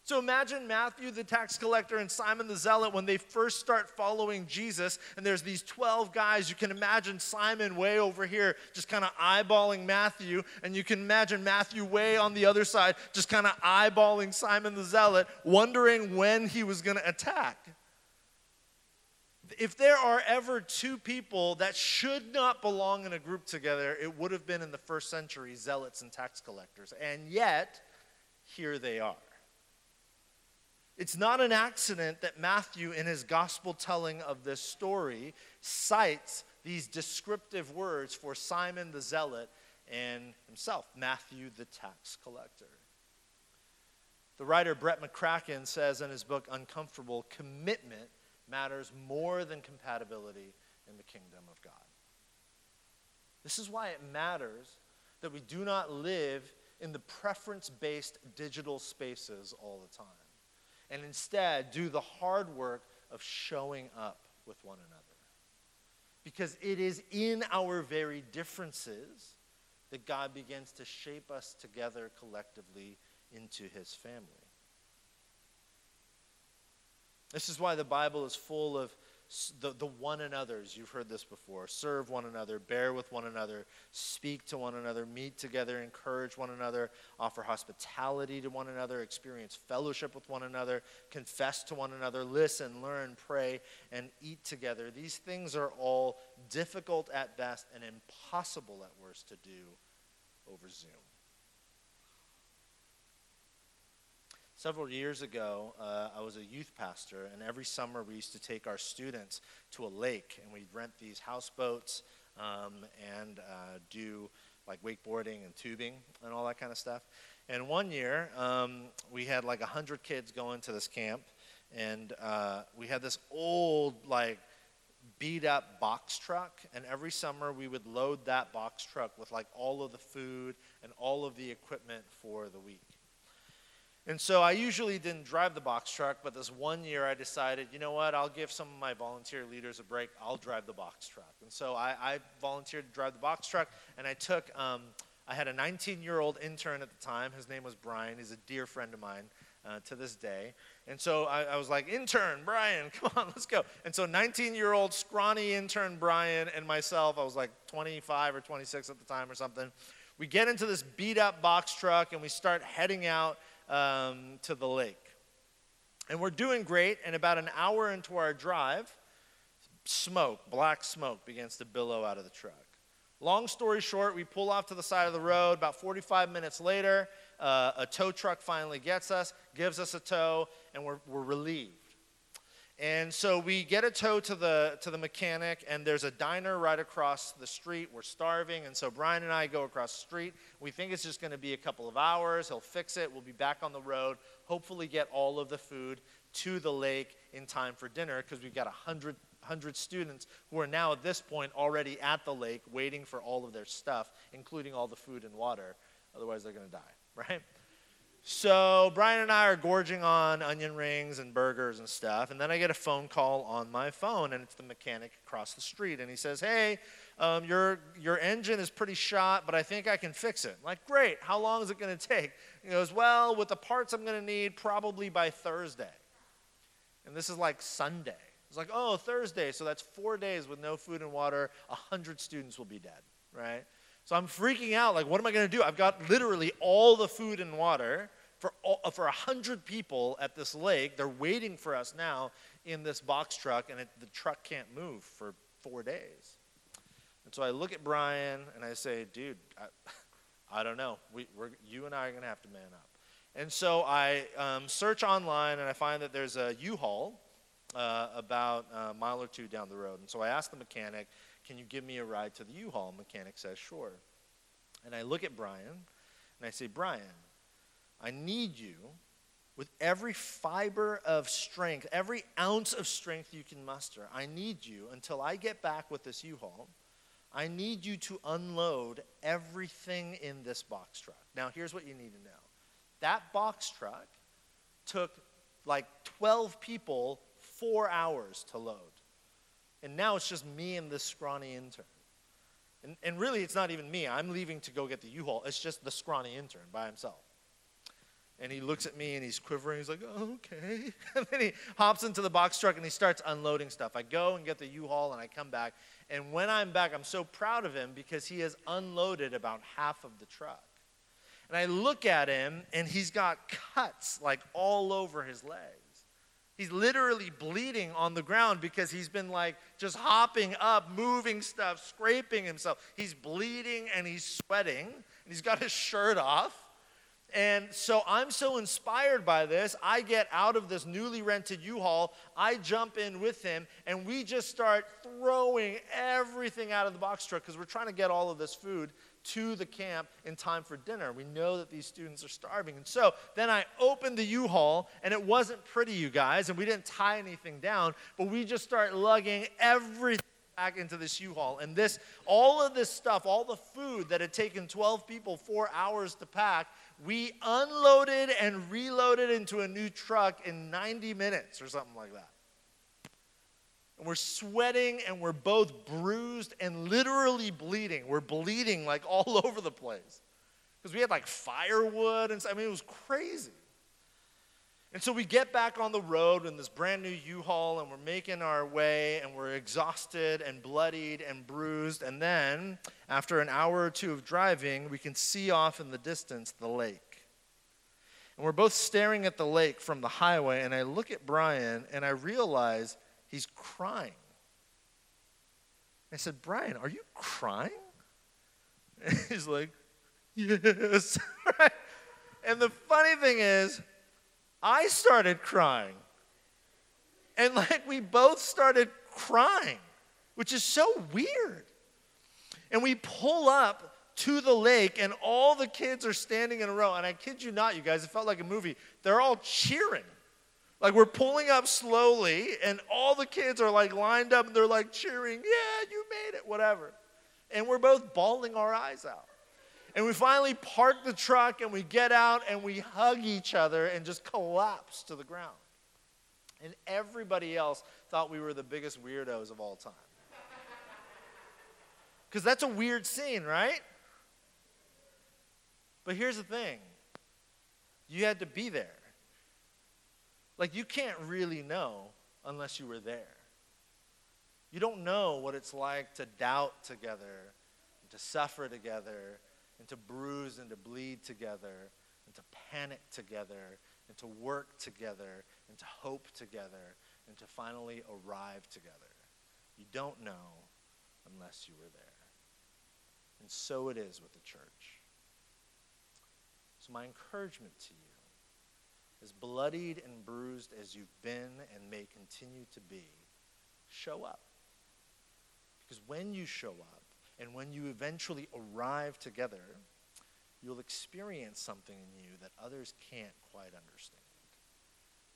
So imagine Matthew the tax collector and Simon the zealot when they first start following Jesus, and there's these 12 guys. You can imagine Simon way over here, just kind of eyeballing Matthew, and you can imagine Matthew way on the other side, just kind of eyeballing Simon the zealot, wondering when he was going to attack. If there are ever two people that should not belong in a group together, it would have been in the first century zealots and tax collectors. And yet, here they are. It's not an accident that Matthew, in his gospel telling of this story, cites these descriptive words for Simon the Zealot and himself, Matthew the tax collector. The writer Brett McCracken says in his book Uncomfortable commitment matters more than compatibility in the kingdom of God. This is why it matters that we do not live in the preference based digital spaces all the time and instead do the hard work of showing up with one another. Because it is in our very differences that God begins to shape us together collectively into his family. This is why the Bible is full of the, the one another's. You've heard this before. Serve one another, bear with one another, speak to one another, meet together, encourage one another, offer hospitality to one another, experience fellowship with one another, confess to one another, listen, learn, pray, and eat together. These things are all difficult at best and impossible at worst to do over Zoom. Several years ago, uh, I was a youth pastor, and every summer we used to take our students to a lake, and we'd rent these houseboats um, and uh, do like wakeboarding and tubing and all that kind of stuff. And one year, um, we had like 100 kids going to this camp, and uh, we had this old, like, beat up box truck, and every summer we would load that box truck with like all of the food and all of the equipment for the week. And so I usually didn't drive the box truck, but this one year I decided, you know what, I'll give some of my volunteer leaders a break. I'll drive the box truck. And so I, I volunteered to drive the box truck, and I took, um, I had a 19 year old intern at the time. His name was Brian. He's a dear friend of mine. Uh, to this day. And so I, I, was like, intern, Brian, come on, let's go. And so 19 year old scrawny intern Brian and myself, I was like 25 or 26 at the time or something. We get into this beat up box truck and we start heading out um, to the lake. And we're doing great, and about an hour into our drive, smoke, black smoke, begins to billow out of the truck. Long story short, we pull off to the side of the road. About 45 minutes later, uh, a tow truck finally gets us, gives us a tow, and we're, we're relieved. And so we get a tow to the, to the mechanic, and there's a diner right across the street. We're starving, and so Brian and I go across the street. We think it's just going to be a couple of hours. He'll fix it. We'll be back on the road, hopefully, get all of the food to the lake in time for dinner because we've got 100, 100 students who are now at this point already at the lake waiting for all of their stuff, including all the food and water. Otherwise, they're going to die, right? So Brian and I are gorging on onion rings and burgers and stuff, and then I get a phone call on my phone, and it's the mechanic across the street, and he says, "Hey, um, your your engine is pretty shot, but I think I can fix it." I'm like, great. How long is it going to take? He goes, "Well, with the parts I'm going to need, probably by Thursday." And this is like Sunday. It's like, oh, Thursday, so that's four days with no food and water. A hundred students will be dead, right? So I'm freaking out. Like, what am I going to do? I've got literally all the food and water for all, for a hundred people at this lake. They're waiting for us now in this box truck, and it, the truck can't move for four days. And so I look at Brian and I say, "Dude, I, I don't know. We, you and I are going to have to man up." And so I um, search online and I find that there's a U-Haul uh, about a mile or two down the road. And so I ask the mechanic, can you give me a ride to the U-Haul? Mechanic says, Sure. And I look at Brian and I say, Brian, I need you with every fiber of strength, every ounce of strength you can muster. I need you until I get back with this U Haul. I need you to unload everything in this box truck. Now, here's what you need to know that box truck took like 12 people four hours to load. And now it's just me and this scrawny intern. And, and really, it's not even me. I'm leaving to go get the U Haul. It's just the scrawny intern by himself. And he looks at me and he's quivering. He's like, oh, okay. And then he hops into the box truck and he starts unloading stuff. I go and get the U Haul and I come back. And when I'm back, I'm so proud of him because he has unloaded about half of the truck. And I look at him and he's got cuts like all over his legs. He's literally bleeding on the ground because he's been like just hopping up, moving stuff, scraping himself. He's bleeding and he's sweating. And he's got his shirt off. And so I'm so inspired by this. I get out of this newly rented U Haul, I jump in with him, and we just start throwing everything out of the box truck because we're trying to get all of this food to the camp in time for dinner. We know that these students are starving. And so then I opened the U Haul, and it wasn't pretty, you guys, and we didn't tie anything down, but we just start lugging everything back into this U-Haul. And this, all of this stuff, all the food that had taken 12 people four hours to pack, we unloaded and reloaded into a new truck in 90 minutes or something like that. And we're sweating and we're both bruised and literally bleeding. We're bleeding like all over the place. Because we had like firewood and. I mean, it was crazy. And so we get back on the road in this brand new U Haul and we're making our way and we're exhausted and bloodied and bruised. And then, after an hour or two of driving, we can see off in the distance the lake. And we're both staring at the lake from the highway. And I look at Brian and I realize he's crying. I said, Brian, are you crying? And he's like, Yes. and the funny thing is, I started crying. And like we both started crying, which is so weird. And we pull up to the lake, and all the kids are standing in a row. And I kid you not, you guys, it felt like a movie. They're all cheering. Like we're pulling up slowly, and all the kids are like lined up and they're like cheering, Yeah, you made it, whatever. And we're both bawling our eyes out. And we finally park the truck and we get out and we hug each other and just collapse to the ground. And everybody else thought we were the biggest weirdos of all time. Because that's a weird scene, right? But here's the thing you had to be there. Like, you can't really know unless you were there. You don't know what it's like to doubt together, to suffer together, and to bruise and to bleed together and to panic together and to work together and to hope together and to finally arrive together. You don't know unless you were there. And so it is with the church. So, my encouragement to you, as bloodied and bruised as you've been and may continue to be, show up. Because when you show up, and when you eventually arrive together, you'll experience something in you that others can't quite understand.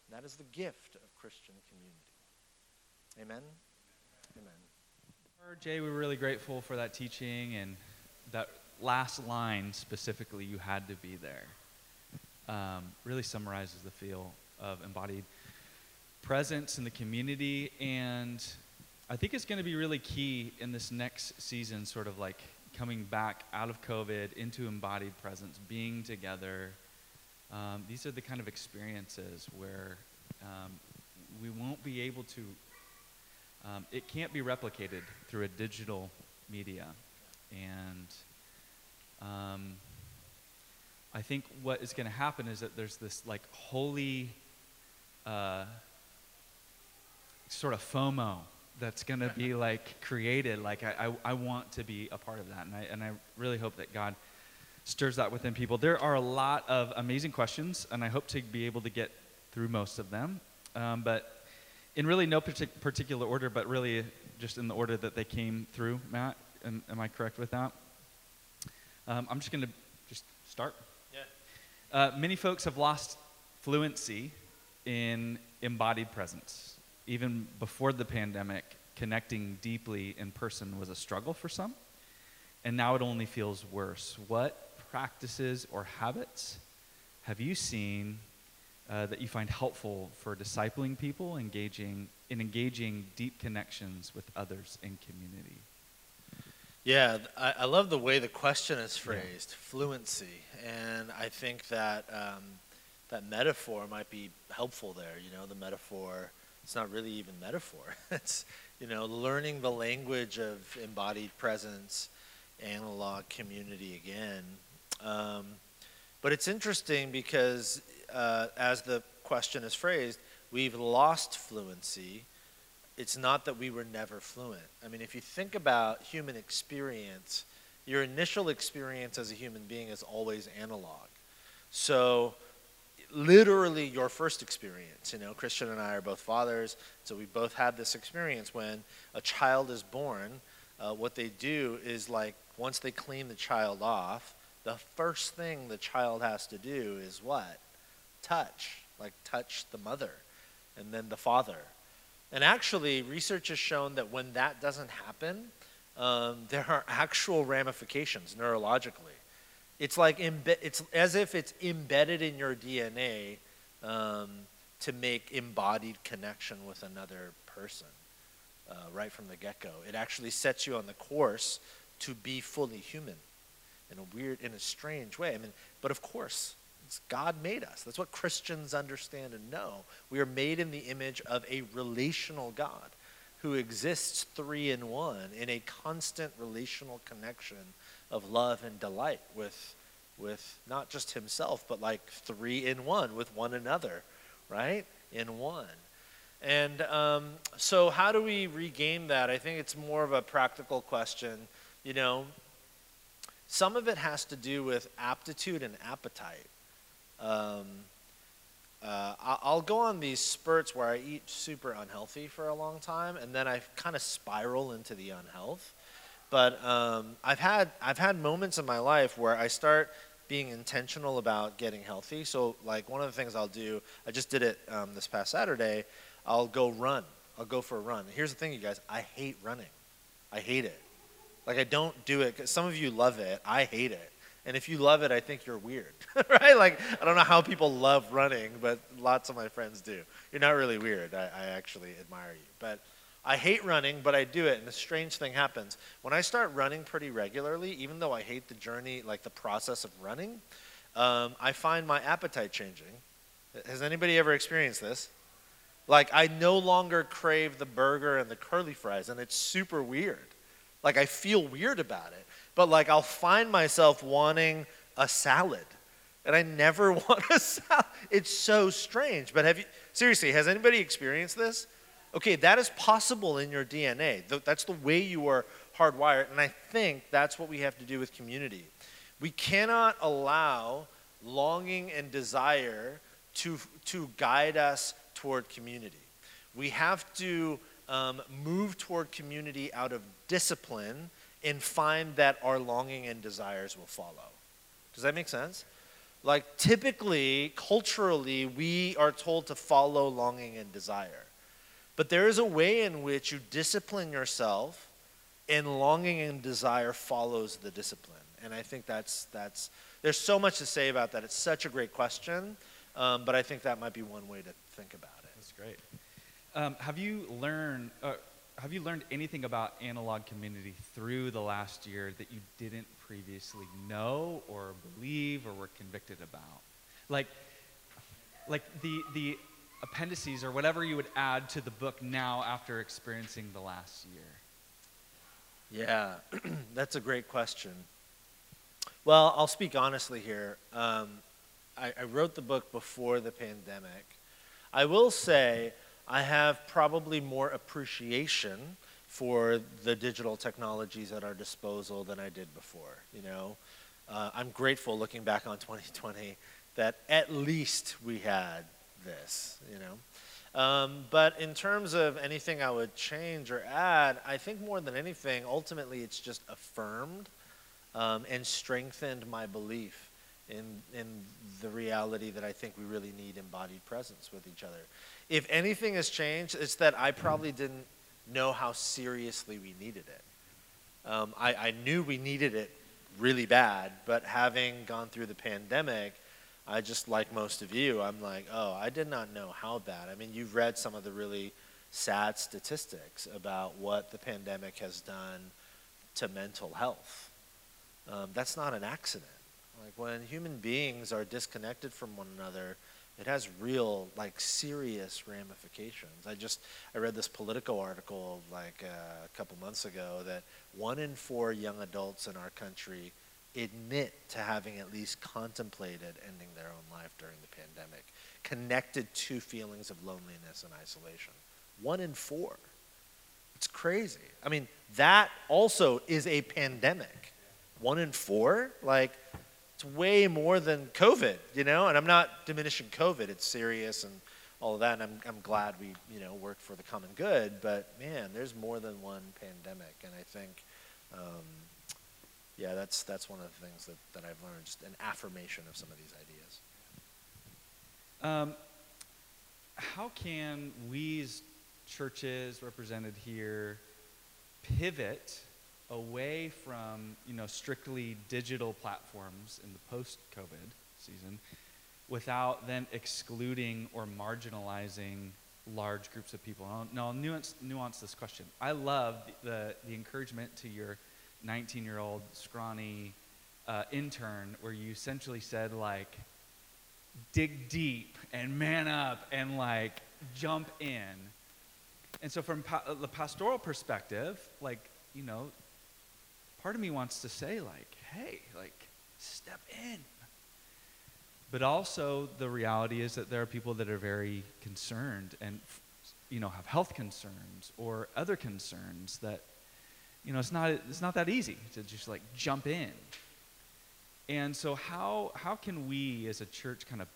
And that is the gift of Christian community. Amen? Amen. Jay, we're really grateful for that teaching and that last line specifically, you had to be there, um, really summarizes the feel of embodied presence in the community and I think it's going to be really key in this next season, sort of like coming back out of COVID into embodied presence, being together. Um, these are the kind of experiences where um, we won't be able to, um, it can't be replicated through a digital media. And um, I think what is going to happen is that there's this like holy uh, sort of FOMO that's going to be like created. Like I, I, I, want to be a part of that, and I and I really hope that God stirs that within people. There are a lot of amazing questions, and I hope to be able to get through most of them. Um, but in really no partic- particular order, but really just in the order that they came through. Matt, am, am I correct with that? Um, I'm just going to just start. Yeah. Uh, many folks have lost fluency in embodied presence. Even before the pandemic, connecting deeply in person was a struggle for some, and now it only feels worse. What practices or habits have you seen uh, that you find helpful for discipling people, engaging in engaging deep connections with others in community? Yeah, I, I love the way the question is phrased, yeah. fluency, and I think that um, that metaphor might be helpful there. You know, the metaphor. It's not really even metaphor. it's you know, learning the language of embodied presence, analog community again. Um, but it's interesting because, uh, as the question is phrased, we've lost fluency. It's not that we were never fluent. I mean, if you think about human experience, your initial experience as a human being is always analog. So, literally, your first experience, you know, Christian and I are both fathers, so we both had this experience when a child is born. Uh, what they do is like once they clean the child off, the first thing the child has to do is what? Touch, like touch the mother and then the father. And actually, research has shown that when that doesn't happen, um, there are actual ramifications neurologically. It's like imbe- it's as if it's embedded in your DNA um, to make embodied connection with another person uh, right from the get-go. It actually sets you on the course to be fully human in a weird, in a strange way. I mean, but of course, God made us. That's what Christians understand and know. We are made in the image of a relational God who exists three in one in a constant relational connection of love and delight with, with not just himself, but like three in one with one another, right? In one. And um, so, how do we regain that? I think it's more of a practical question. You know, some of it has to do with aptitude and appetite. Um, uh, I'll go on these spurts where I eat super unhealthy for a long time, and then I kind of spiral into the unhealth. But um, I've had I've had moments in my life where I start being intentional about getting healthy. So, like one of the things I'll do, I just did it um, this past Saturday. I'll go run. I'll go for a run. Here's the thing, you guys. I hate running. I hate it. Like I don't do it. Cause some of you love it. I hate it. And if you love it, I think you're weird, right? Like I don't know how people love running, but lots of my friends do. You're not really weird. I, I actually admire you. But I hate running, but I do it. And a strange thing happens when I start running pretty regularly. Even though I hate the journey, like the process of running, um, I find my appetite changing. Has anybody ever experienced this? Like I no longer crave the burger and the curly fries, and it's super weird. Like I feel weird about it. But like I'll find myself wanting a salad. And I never want a salad. It's so strange. But have you seriously, has anybody experienced this? Okay, that is possible in your DNA. That's the way you are hardwired. And I think that's what we have to do with community. We cannot allow longing and desire to, to guide us toward community. We have to um, move toward community out of discipline and find that our longing and desires will follow. Does that make sense? Like, typically, culturally, we are told to follow longing and desire. But there is a way in which you discipline yourself, and longing and desire follows the discipline. And I think that's, that's there's so much to say about that. It's such a great question, um, but I think that might be one way to think about it. That's great. Um, have you learned? Uh, have you learned anything about analog community through the last year that you didn't previously know or believe or were convicted about? Like, like the the appendices or whatever you would add to the book now after experiencing the last year. Yeah, that's a great question. Well, I'll speak honestly here. Um, I, I wrote the book before the pandemic. I will say I have probably more appreciation for the digital technologies at our disposal than I did before. You know, uh, I'm grateful looking back on 2020 that at least we had this. You know, um, but in terms of anything I would change or add, I think more than anything, ultimately, it's just affirmed um, and strengthened my belief in, in the reality that I think we really need embodied presence with each other. If anything has changed, it's that I probably didn't know how seriously we needed it. Um, I, I knew we needed it really bad, but having gone through the pandemic, I just, like most of you, I'm like, oh, I did not know how bad. I mean, you've read some of the really sad statistics about what the pandemic has done to mental health. Um, that's not an accident. Like when human beings are disconnected from one another, it has real, like, serious ramifications. I just I read this Politico article like uh, a couple months ago that one in four young adults in our country admit to having at least contemplated ending their own life during the pandemic, connected to feelings of loneliness and isolation. One in four. It's crazy. I mean, that also is a pandemic. One in four? Like, it's way more than COVID, you know? And I'm not diminishing COVID, it's serious and all of that. And I'm, I'm glad we, you know, work for the common good. But man, there's more than one pandemic. And I think, um, yeah, that's, that's one of the things that, that I've learned, just an affirmation of some of these ideas. Um, how can we as churches represented here pivot away from you know strictly digital platforms in the post-COVID season without then excluding or marginalizing large groups of people. Now, I'll nuance, nuance this question. I love the, the, the encouragement to your 19-year-old scrawny uh, intern where you essentially said like, dig deep and man up and like jump in. And so from pa- the pastoral perspective, like, you know, part of me wants to say like, hey, like step in. But also the reality is that there are people that are very concerned and you know have health concerns or other concerns that you know it's not it's not that easy to just like jump in. And so how how can we as a church kind of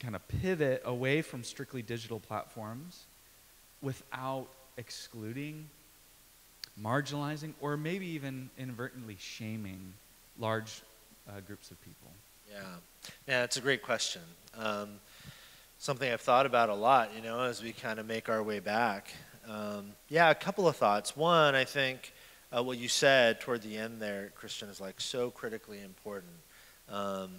kind of pivot away from strictly digital platforms without excluding marginalizing, or maybe even inadvertently shaming large uh, groups of people? Yeah, yeah, it's a great question. Um, something I've thought about a lot, you know, as we kind of make our way back. Um, yeah, a couple of thoughts. One, I think uh, what you said toward the end there, Christian, is like so critically important. Um,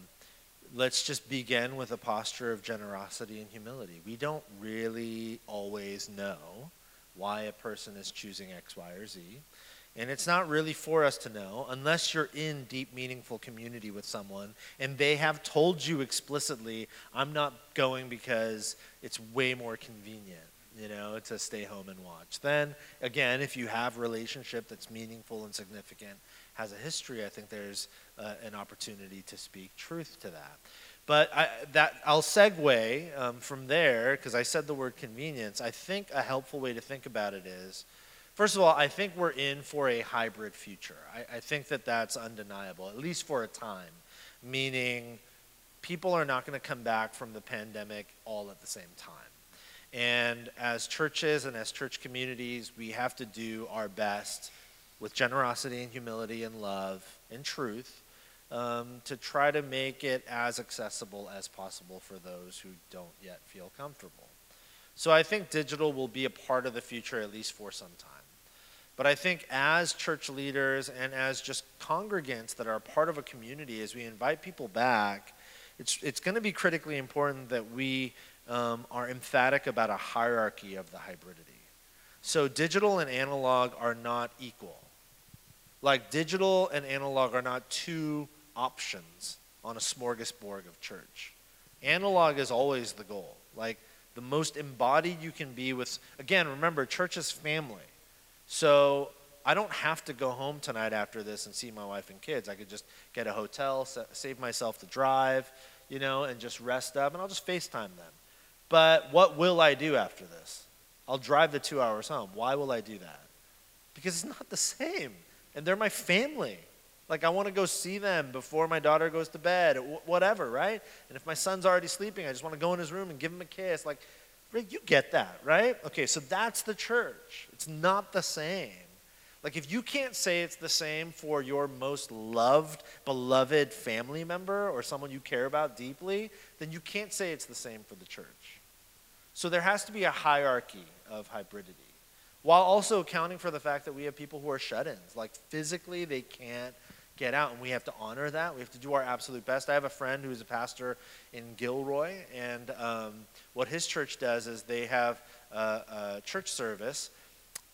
let's just begin with a posture of generosity and humility. We don't really always know why a person is choosing X, Y, or Z. And it's not really for us to know unless you're in deep, meaningful community with someone and they have told you explicitly, I'm not going because it's way more convenient, you know, to stay home and watch. Then, again, if you have a relationship that's meaningful and significant, has a history, I think there's uh, an opportunity to speak truth to that. But I, that I'll segue um, from there because I said the word convenience. I think a helpful way to think about it is, first of all, I think we're in for a hybrid future. I, I think that that's undeniable, at least for a time. Meaning, people are not going to come back from the pandemic all at the same time. And as churches and as church communities, we have to do our best with generosity and humility and love and truth um, to try to make it as accessible as possible for those who don't yet feel comfortable. So I think digital will be a part of the future at least for some time. But I think as church leaders and as just congregants that are part of a community, as we invite people back, it's, it's going to be critically important that we um, are emphatic about a hierarchy of the hybridity. So digital and analog are not equal. Like digital and analog are not two options on a smorgasbord of church. Analog is always the goal. Like the most embodied you can be with, again, remember, church is family. So I don't have to go home tonight after this and see my wife and kids. I could just get a hotel, save myself the drive, you know, and just rest up, and I'll just FaceTime them. But what will I do after this? I'll drive the two hours home. Why will I do that? Because it's not the same. And they're my family. Like, I want to go see them before my daughter goes to bed, whatever, right? And if my son's already sleeping, I just want to go in his room and give him a kiss. Like, Rick, you get that, right? Okay, so that's the church. It's not the same. Like, if you can't say it's the same for your most loved, beloved family member or someone you care about deeply, then you can't say it's the same for the church. So, there has to be a hierarchy of hybridity while also accounting for the fact that we have people who are shut ins. Like, physically, they can't get out, and we have to honor that. We have to do our absolute best. I have a friend who's a pastor in Gilroy, and um, what his church does is they have a, a church service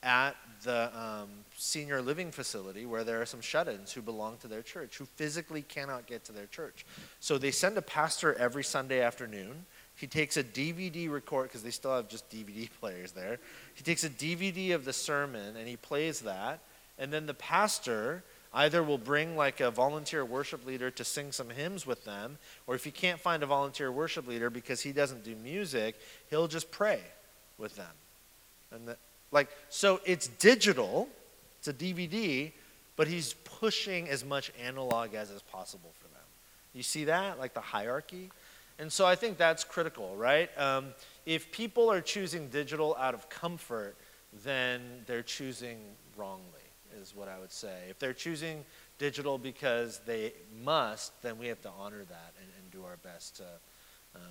at the um, senior living facility where there are some shut ins who belong to their church who physically cannot get to their church. So they send a pastor every Sunday afternoon. He takes a DVD record because they still have just DVD players there. He takes a DVD of the sermon and he plays that. And then the pastor either will bring like a volunteer worship leader to sing some hymns with them, or if he can't find a volunteer worship leader because he doesn't do music, he'll just pray with them. And the, like so it's digital, it's a DVD, but he's pushing as much analog as is possible for them. You see that? Like the hierarchy? And so I think that's critical, right? Um, if people are choosing digital out of comfort, then they're choosing wrongly is what I would say. If they're choosing digital because they must, then we have to honor that and, and do our best to, um,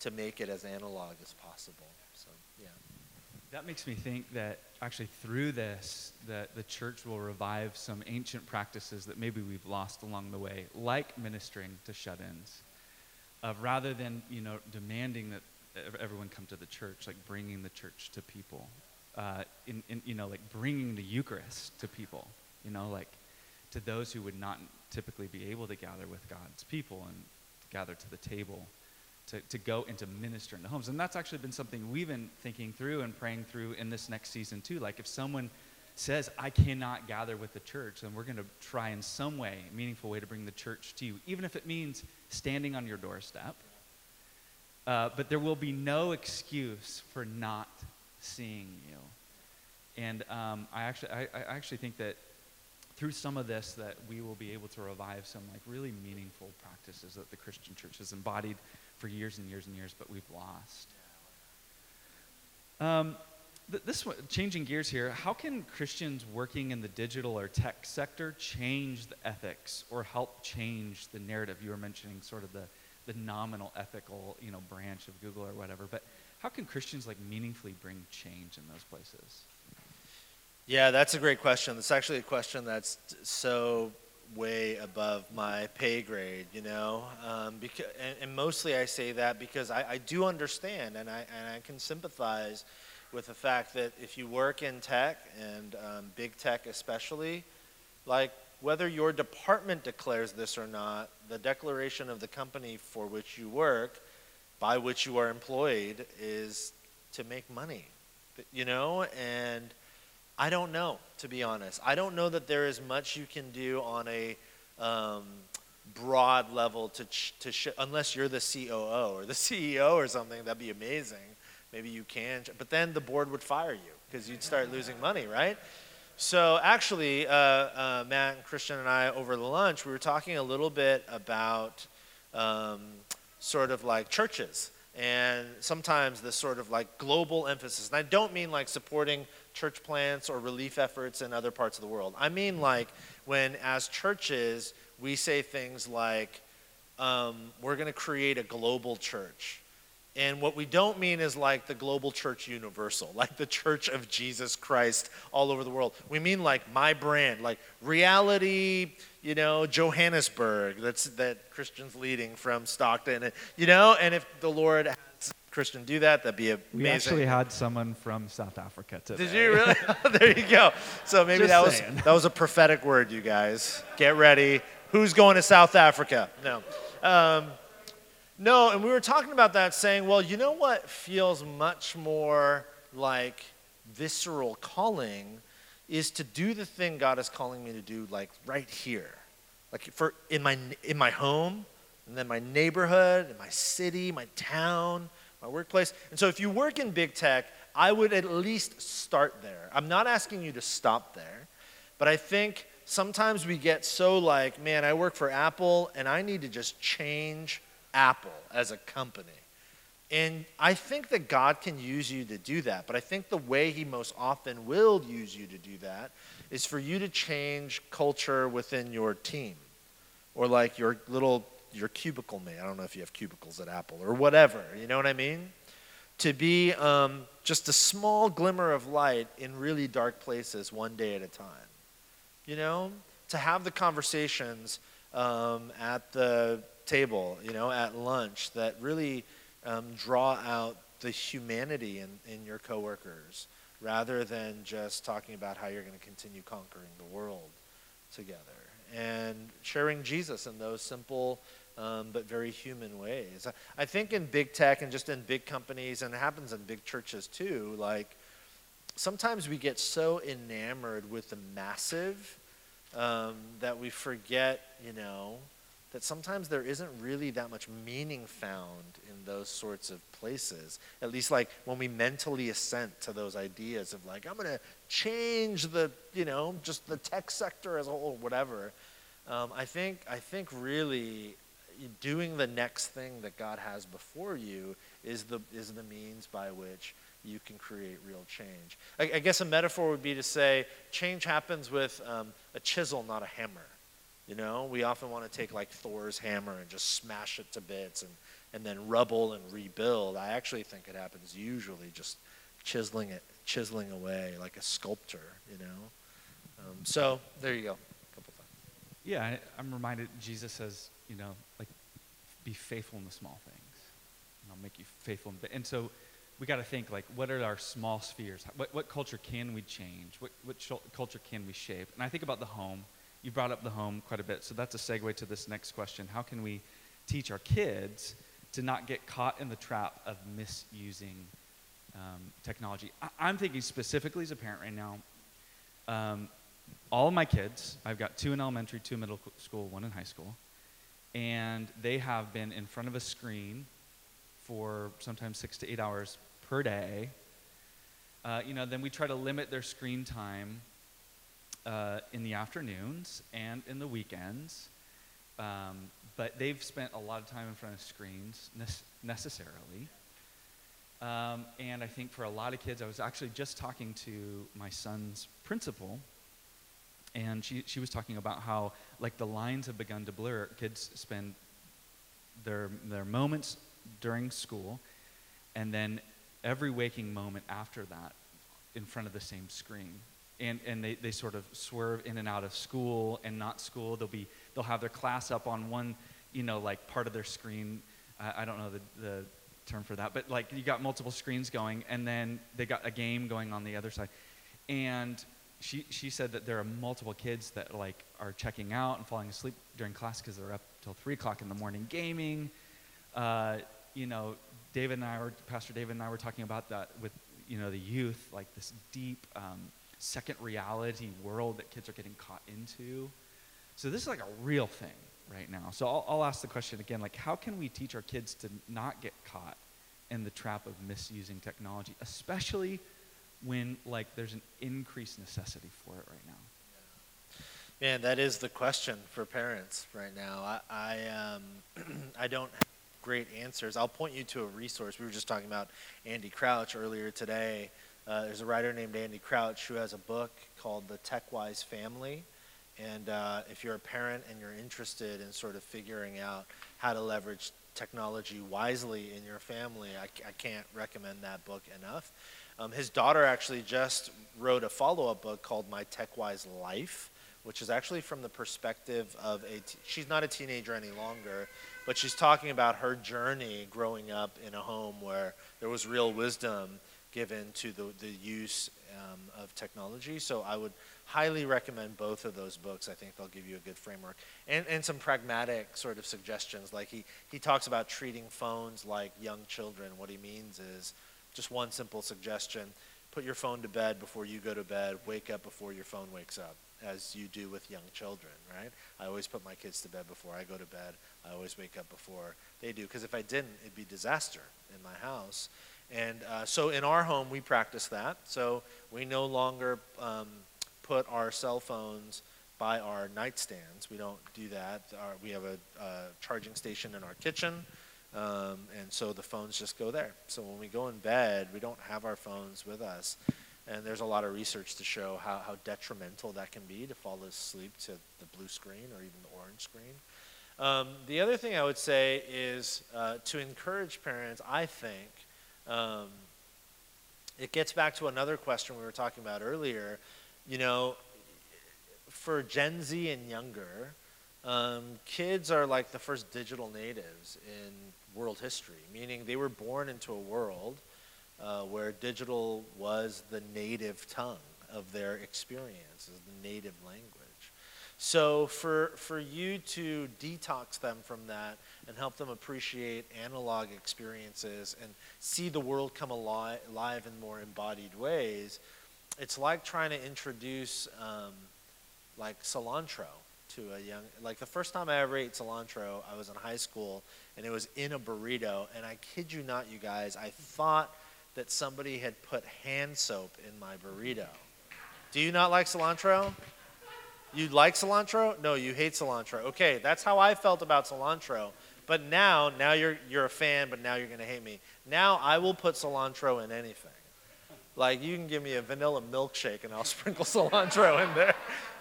to make it as analog as possible. So, yeah. That makes me think that actually through this, that the church will revive some ancient practices that maybe we've lost along the way, like ministering to shut-ins, of rather than you know demanding that everyone come to the church, like bringing the church to people uh, in, in, you know, like bringing the Eucharist to people, you know, like to those who would not typically be able to gather with God's people and gather to the table to, to go and to minister in the homes. And that's actually been something we've been thinking through and praying through in this next season too. Like if someone says, I cannot gather with the church, then we're going to try in some way, meaningful way to bring the church to you, even if it means standing on your doorstep. Uh, but there will be no excuse for not seeing you. And um, I, actually, I, I actually think that through some of this that we will be able to revive some like really meaningful practices that the Christian church has embodied for years and years and years, but we've lost. Um, this one, changing gears here, how can Christians working in the digital or tech sector change the ethics or help change the narrative? You were mentioning sort of the, the nominal ethical, you know, branch of Google or whatever, but how can Christians like meaningfully bring change in those places? Yeah, that's a great question. It's actually a question that's so way above my pay grade, you know. Um, because, and, and, mostly I say that because I, I, do understand and I, and I can sympathize with the fact that if you work in tech and um, big tech especially, like whether your department declares this or not, the declaration of the company for which you work by which you are employed is to make money, you know? And I don't know, to be honest. I don't know that there is much you can do on a um, broad level to, ch- to sh- unless you're the COO or the CEO or something. That'd be amazing. Maybe you can. But then the board would fire you because you'd start losing money, right? So actually, uh, uh, Matt and Christian and I over the lunch, we were talking a little bit about um, sort of like churches and sometimes this sort of like global emphasis. And I don't mean like supporting church plants or relief efforts in other parts of the world. I mean like when, as churches, we say things like, um, we're going to create a global church. And what we don't mean is like the global church universal, like the church of Jesus Christ all over the world. We mean like my brand, like reality, you know, Johannesburg, that's that Christian's leading from Stockton, and, you know, and if the Lord has Christian do that, that'd be amazing. We actually had someone from South Africa today. Did you really? there you go. So maybe Just that saying. was that was a prophetic word, you guys. Get ready. Who's going to South Africa? No. Um, no, and we were talking about that, saying, well, you know what feels much more like visceral calling is to do the thing God is calling me to do, like right here, like for in my in my home, and then my neighborhood, and my city, my town, my workplace. And so, if you work in big tech, I would at least start there. I'm not asking you to stop there, but I think sometimes we get so like, man, I work for Apple, and I need to just change Apple as a company. and I think that God can use you to do that. But I think the way He most often will use you to do that is for you to change culture within your team or like your little your cubicle mate. I don't know if you have cubicles at Apple or whatever. You know what I mean? To be um, just a small glimmer of light in really dark places one day at a time. You know, to have the conversations um, at the table, you know, at lunch that really um, draw out the humanity in, in your coworkers rather than just talking about how you're going to continue conquering the world together and sharing Jesus in those simple um, but very human ways. I, think in big tech and just in big companies, and it happens in big churches too, like sometimes we get so enamored with the massive um, that we forget, you know, that sometimes there isn't really that much meaning found in those sorts of places. At least, like when we mentally assent to those ideas of, like, I'm going to change the, you know, just the tech sector as a whole, whatever. Um, I think, I think really doing the next thing that God has before you is the, is the means by which you can create real change. I, I guess a metaphor would be to say change happens with um, a chisel, not a hammer. You know, we often want to take like Thor's hammer and just smash it to bits and, and then rubble and rebuild. I actually think it happens usually just chiseling it, chiseling away like a sculptor, you know. Um, so there you go. Yeah, I, I'm reminded Jesus says, you know, like, be faithful in the small things, and I'll make you faithful. In, and so we got to think like, what are our small spheres? What, what culture can we change? What, what culture can we shape? And I think about the home you brought up the home quite a bit, so that's a segue to this next question. How can we teach our kids to not get caught in the trap of misusing um, technology? I- am thinking specifically as a parent right now. Um, all of my kids, I've got two in elementary, two in middle school, one in high school, and they have been in front of a screen for sometimes six to eight hours per day. Uh, you know, then we try to limit their screen time uh, in the afternoons and in the weekends. Um, but they've spent a lot of time in front of screens ne- necessarily. Um, and I think for a lot of kids, I was actually just talking to my son's principal, and she, she was talking about how like the lines have begun to blur. Kids spend their, their moments during school, and then every waking moment after that in front of the same screen and, and they, they sort of swerve in and out of school and not school. They'll, be, they'll have their class up on one, you know, like part of their screen. I, I don't know the, the term for that, but like you got multiple screens going, and then they got a game going on the other side. And she, she said that there are multiple kids that like are checking out and falling asleep during class because they're up till 3 o'clock in the morning gaming. Uh, you know, David and I were, Pastor David and I were talking about that with, you know, the youth, like this deep um, second reality world that kids are getting caught into. So this is like a real thing right now. So I'll, I'll ask the question again, like how can we teach our kids to not get caught in the trap of misusing technology, especially when like there's an increased necessity for it right now? Man, that is the question for parents right now. I, I, um, I don't have great answers. I'll point you to a resource. We were just talking about Andy Crouch earlier today. Uh, there's a writer named Andy Crouch who has a book called The TechWise Family. And uh, if you're a parent and you're interested in sort of figuring out how to leverage technology wisely in your family, I, I can't recommend that book enough. Um, his daughter actually just wrote a follow up book called My TechWise Life, which is actually from the perspective of a. T- she's not a teenager any longer, but she's talking about her journey growing up in a home where there was real wisdom given to the, the use um, of technology. So I would highly recommend both of those books. I think they'll give you a good framework and, and some pragmatic sort of suggestions. Like he, he talks about treating phones like young children. What he means is just one simple suggestion put your phone to bed before you go to bed, wake up before your phone wakes up, as you do with young children, right? I always put my kids to bed before I go to bed. I always wake up before they do, because if I didn't, it'd be disaster in my house. And uh, so in our home, we practice that. So we no longer um, put our cell phones by our nightstands. We don't do that. Our, we have a, a, charging station in our kitchen. Um, and so the phones just go there. So when we go in bed, we don't have our phones with us. And there's a lot of research to show how, how detrimental that can be to fall asleep to the blue screen or even the orange screen. Um, the other thing I would say is uh, to encourage parents, I think, um, it gets back to another question we were talking about earlier. You know, for Gen Z and younger, um, kids are like the first digital natives in world history, meaning they were born into a world uh, where digital was the native tongue of their experience, the native language. So for, for you to detox them from that and help them appreciate analog experiences and see the world come alive, alive in more embodied ways, it's like trying to introduce um, like cilantro to a young like the first time I ever ate cilantro, I was in high school and it was in a burrito and I kid you not you guys, I thought that somebody had put hand soap in my burrito. Do you not like cilantro? You like cilantro? No, you hate cilantro. Okay, that's how I felt about cilantro. But now, now you're you're a fan, but now you're gonna hate me. Now I will put cilantro in anything. Like you can give me a vanilla milkshake and I'll sprinkle cilantro in there.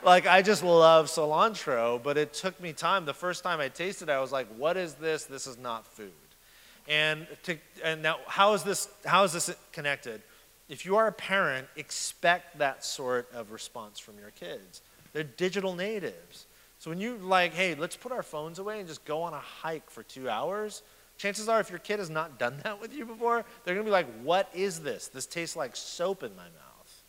Like I just love cilantro, but it took me time. The first time I tasted it, I was like, "What is this? This is not food." And to, and now how is this how is this connected? If you are a parent, expect that sort of response from your kids. They're digital natives. So when you like, hey, let's put our phones away and just go on a hike for two hours, chances are if your kid has not done that with you before, they're gonna be like, what is this? This tastes like soap in my mouth.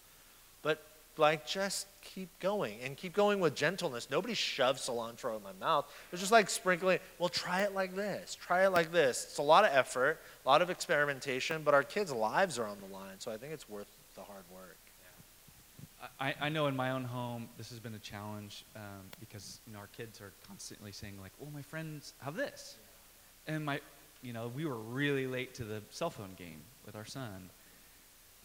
But like just keep going and keep going with gentleness. Nobody shoves cilantro in my mouth. It's just like sprinkling, well, try it like this, try it like this. It's a lot of effort, a lot of experimentation, but our kids' lives are on the line, so I think it's worth the hard work. I, I know in my own home this has been a challenge um, because you know our kids are constantly saying like, "Oh, my friends have this," and my, you know, we were really late to the cell phone game with our son,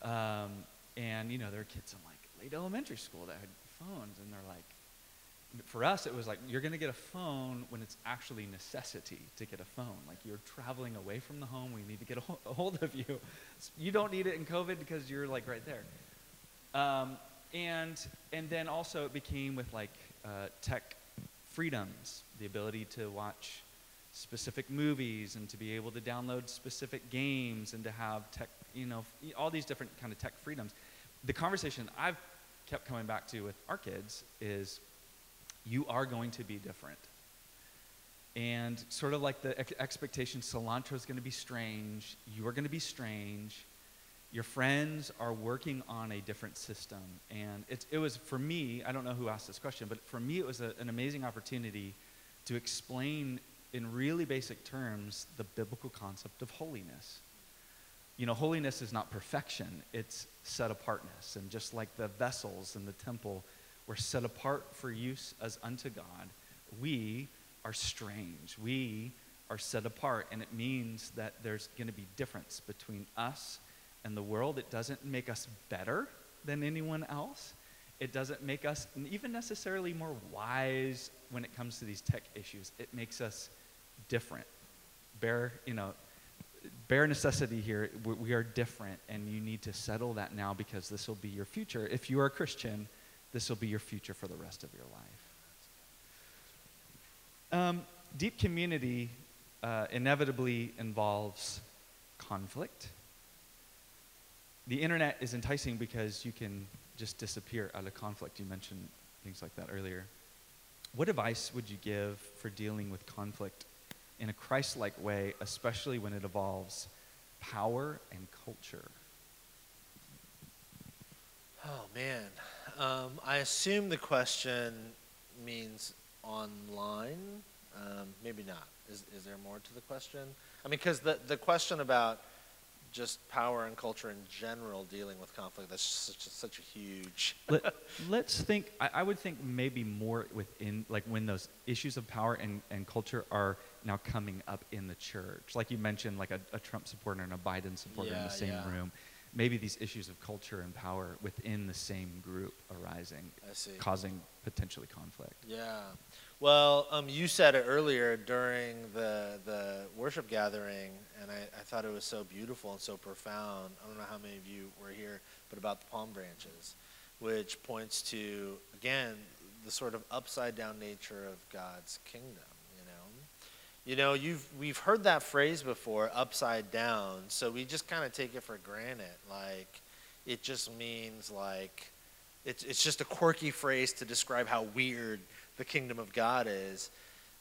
um, and you know there are kids in like late elementary school that had phones, and they're like, for us it was like you're going to get a phone when it's actually necessity to get a phone. Like you're traveling away from the home, we need to get a hold of you. You don't need it in COVID because you're like right there. Um, and and then also it became with like uh, tech freedoms, the ability to watch specific movies and to be able to download specific games and to have tech, you know, all these different kind of tech freedoms. The conversation I've kept coming back to with our kids is you are going to be different. And sort of like the ex- expectation, cilantro is going to be strange, you are going to be strange, your friends are working on a different system. And it, it was, for me, I don't know who asked this question, but for me, it was a, an amazing opportunity to explain in really basic terms the biblical concept of holiness. You know, holiness is not perfection, it's set apartness. And just like the vessels in the temple were set apart for use as unto God, we are strange. We are set apart. And it means that there's going to be difference between us and the world. It doesn't make us better than anyone else. It doesn't make us even necessarily more wise when it comes to these tech issues. It makes us different. Bare, you know, bare necessity here. We are different, and you need to settle that now because this will be your future. If you are a Christian, this will be your future for the rest of your life. Um, deep community uh, inevitably involves conflict the internet is enticing because you can just disappear out of conflict. You mentioned things like that earlier. What advice would you give for dealing with conflict in a Christ like way, especially when it involves power and culture? Oh, man. Um, I assume the question means online. Um, maybe not. Is, is there more to the question? I mean, because the, the question about just power and culture in general dealing with conflict that's such, such a huge Let, us think I, I, would think maybe more within like when those issues of power and, and culture are now coming up in the church. Like you mentioned like a, a trump supporter and a biden supporter yeah, in the same yeah. room. Maybe these issues of culture and power within the same group arising causing potentially conflict. Yeah Well, um, you said it earlier during the, the worship gathering, and I, I thought it was so beautiful and so profound. I don't know how many of you were here, but about the palm branches, which points to, again, the sort of upside down nature of God's kingdom. You know, you know, you've we've heard that phrase before, upside down. So we just kind of take it for granted, like it just means like it's it's just a quirky phrase to describe how weird the kingdom of God is.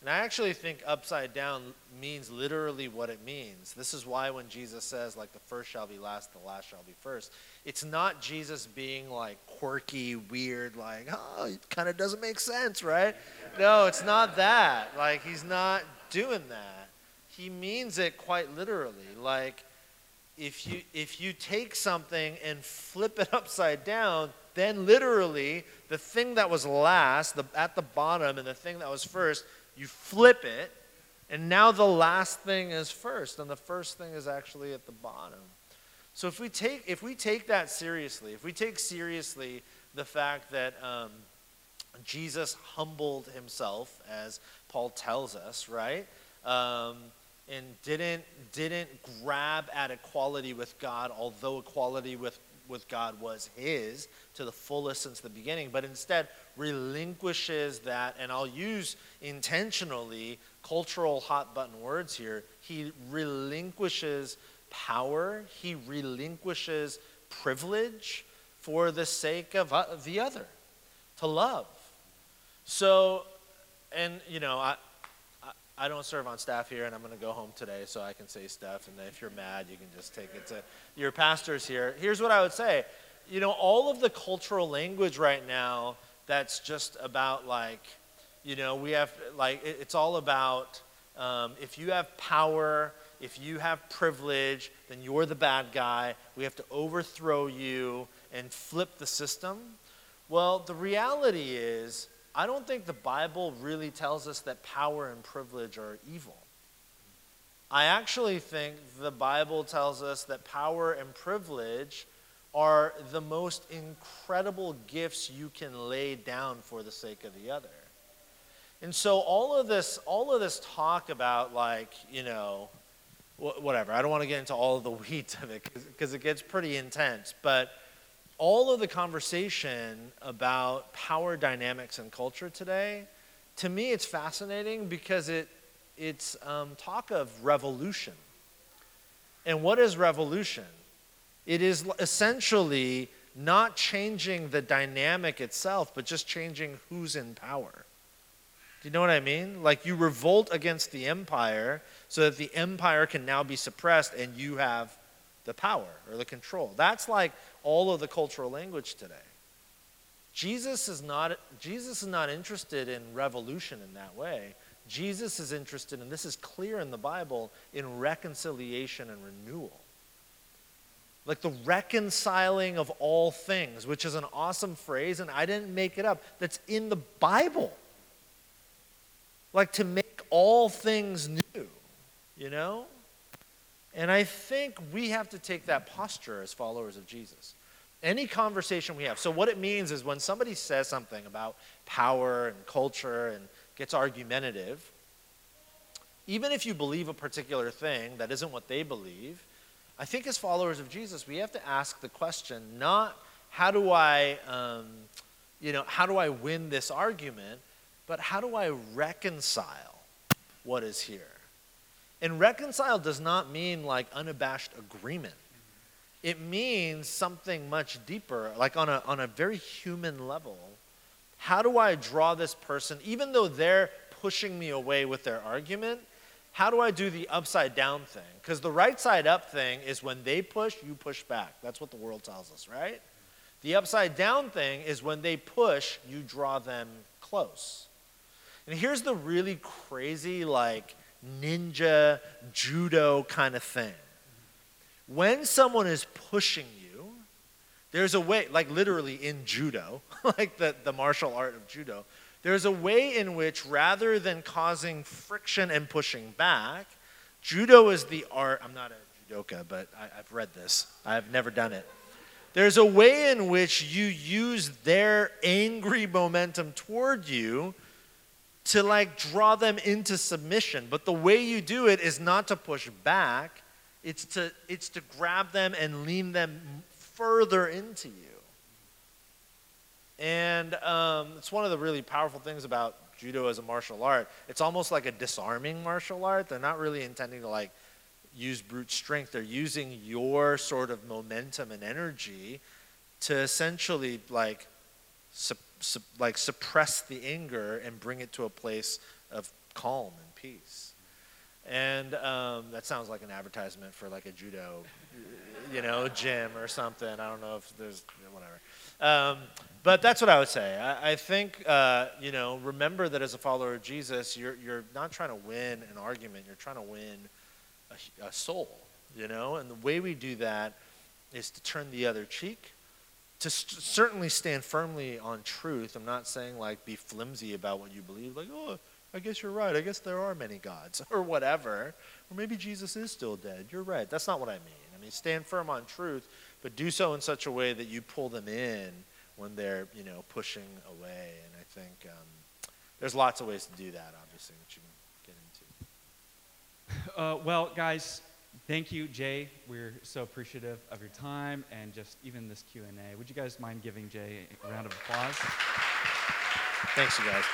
And I actually think upside down means literally what it means. This is why when Jesus says, like, the first shall be last, the last shall be first, it's not Jesus being like quirky, weird, like, oh, it kind of doesn't make sense, right? No, it's not that. Like, he's not doing that. He means it quite literally. Like, if you, if you take something and flip it upside down, then literally the thing that was last, the, at the bottom, and the thing that was first, you flip it, and now the last thing is first, and the first thing is actually at the bottom. So if we take if we take that seriously, if we take seriously the fact that um, Jesus humbled himself, as Paul tells us, right? Um, and didn't didn't grab at equality with God, although equality with with God was his to the fullest since the beginning, but instead relinquishes that, and I'll use intentionally cultural hot button words here. He relinquishes power, he relinquishes privilege for the sake of the other, to love. So, and you know, I, I don't serve on staff here, and I'm going to go home today so I can say stuff. And if you're mad, you can just take it to your pastors here. Here's what I would say you know, all of the cultural language right now that's just about like, you know, we have, like, it's all about um, if you have power, if you have privilege, then you're the bad guy. We have to overthrow you and flip the system. Well, the reality is, I don't think the Bible really tells us that power and privilege are evil. I actually think the Bible tells us that power and privilege are the most incredible gifts you can lay down for the sake of the other. And so all of this all of this talk about like, you know, whatever. I don't want to get into all of the weeds of it because it gets pretty intense, but all of the conversation about power dynamics and culture today, to me, it's fascinating because it, it's um, talk of revolution. And what is revolution? It is essentially not changing the dynamic itself, but just changing who's in power. Do you know what I mean? Like you revolt against the empire so that the empire can now be suppressed and you have the power or the control. That's like all of the cultural language today. Jesus is not, Jesus is not interested in revolution in that way. Jesus is interested, and this is clear in the Bible, in reconciliation and renewal. Like the reconciling of all things, which is an awesome phrase, and I didn't make it up. That's in the Bible. Like to make all things new, you know? And I think we have to take that posture as followers of Jesus. Any conversation we have. So, what it means is when somebody says something about power and culture and gets argumentative, even if you believe a particular thing that isn't what they believe, I think as followers of Jesus, we have to ask the question not how do I, um, you know, how do I win this argument, but how do I reconcile what is here? And reconcile does not mean like unabashed agreement. It means something much deeper, like on a, on a very human level. How do I draw this person, even though they're pushing me away with their argument? How do I do the upside down thing? Because the right side up thing is when they push, you push back. That's what the world tells us, right? The upside down thing is when they push, you draw them close. And here's the really crazy, like, ninja judo kind of thing. When someone is pushing you, there's a way, like literally in judo, like the, the martial art of judo, there's a way in which rather than causing friction and pushing back, judo is the art. I'm not a judoka, but I, I've read this, I've never done it. There's a way in which you use their angry momentum toward you to like draw them into submission. But the way you do it is not to push back, it's to, it's to grab them and lean them further into you. And um, it's one of the really powerful things about judo as a martial art. It's almost like a disarming martial art. They're not really intending to like use brute strength. They're using your sort of momentum and energy to essentially like su- like suppress the anger and bring it to a place of calm and peace. And um, that sounds like an advertisement for like a judo, you know, gym or something. I don't know if there's whatever. Um, but that's what I would say. I, I think, uh, you know, remember that as a follower of Jesus, you're, you're not trying to win an argument, you're trying to win a, a soul, you know? And the way we do that is to turn the other cheek, to st- certainly stand firmly on truth. I'm not saying like be flimsy about what you believe, like, oh, I guess you're right. I guess there are many gods, or whatever. Or maybe Jesus is still dead. You're right. That's not what I mean. I mean, stand firm on truth, but do so in such a way that you pull them in when they're, you know, pushing away. And I think um, there's lots of ways to do that, obviously, that you can get into. Uh, well, guys, thank you, Jay. We're so appreciative of your time and just even this Q&A. Would you guys mind giving Jay a round of applause? Thanks, you guys.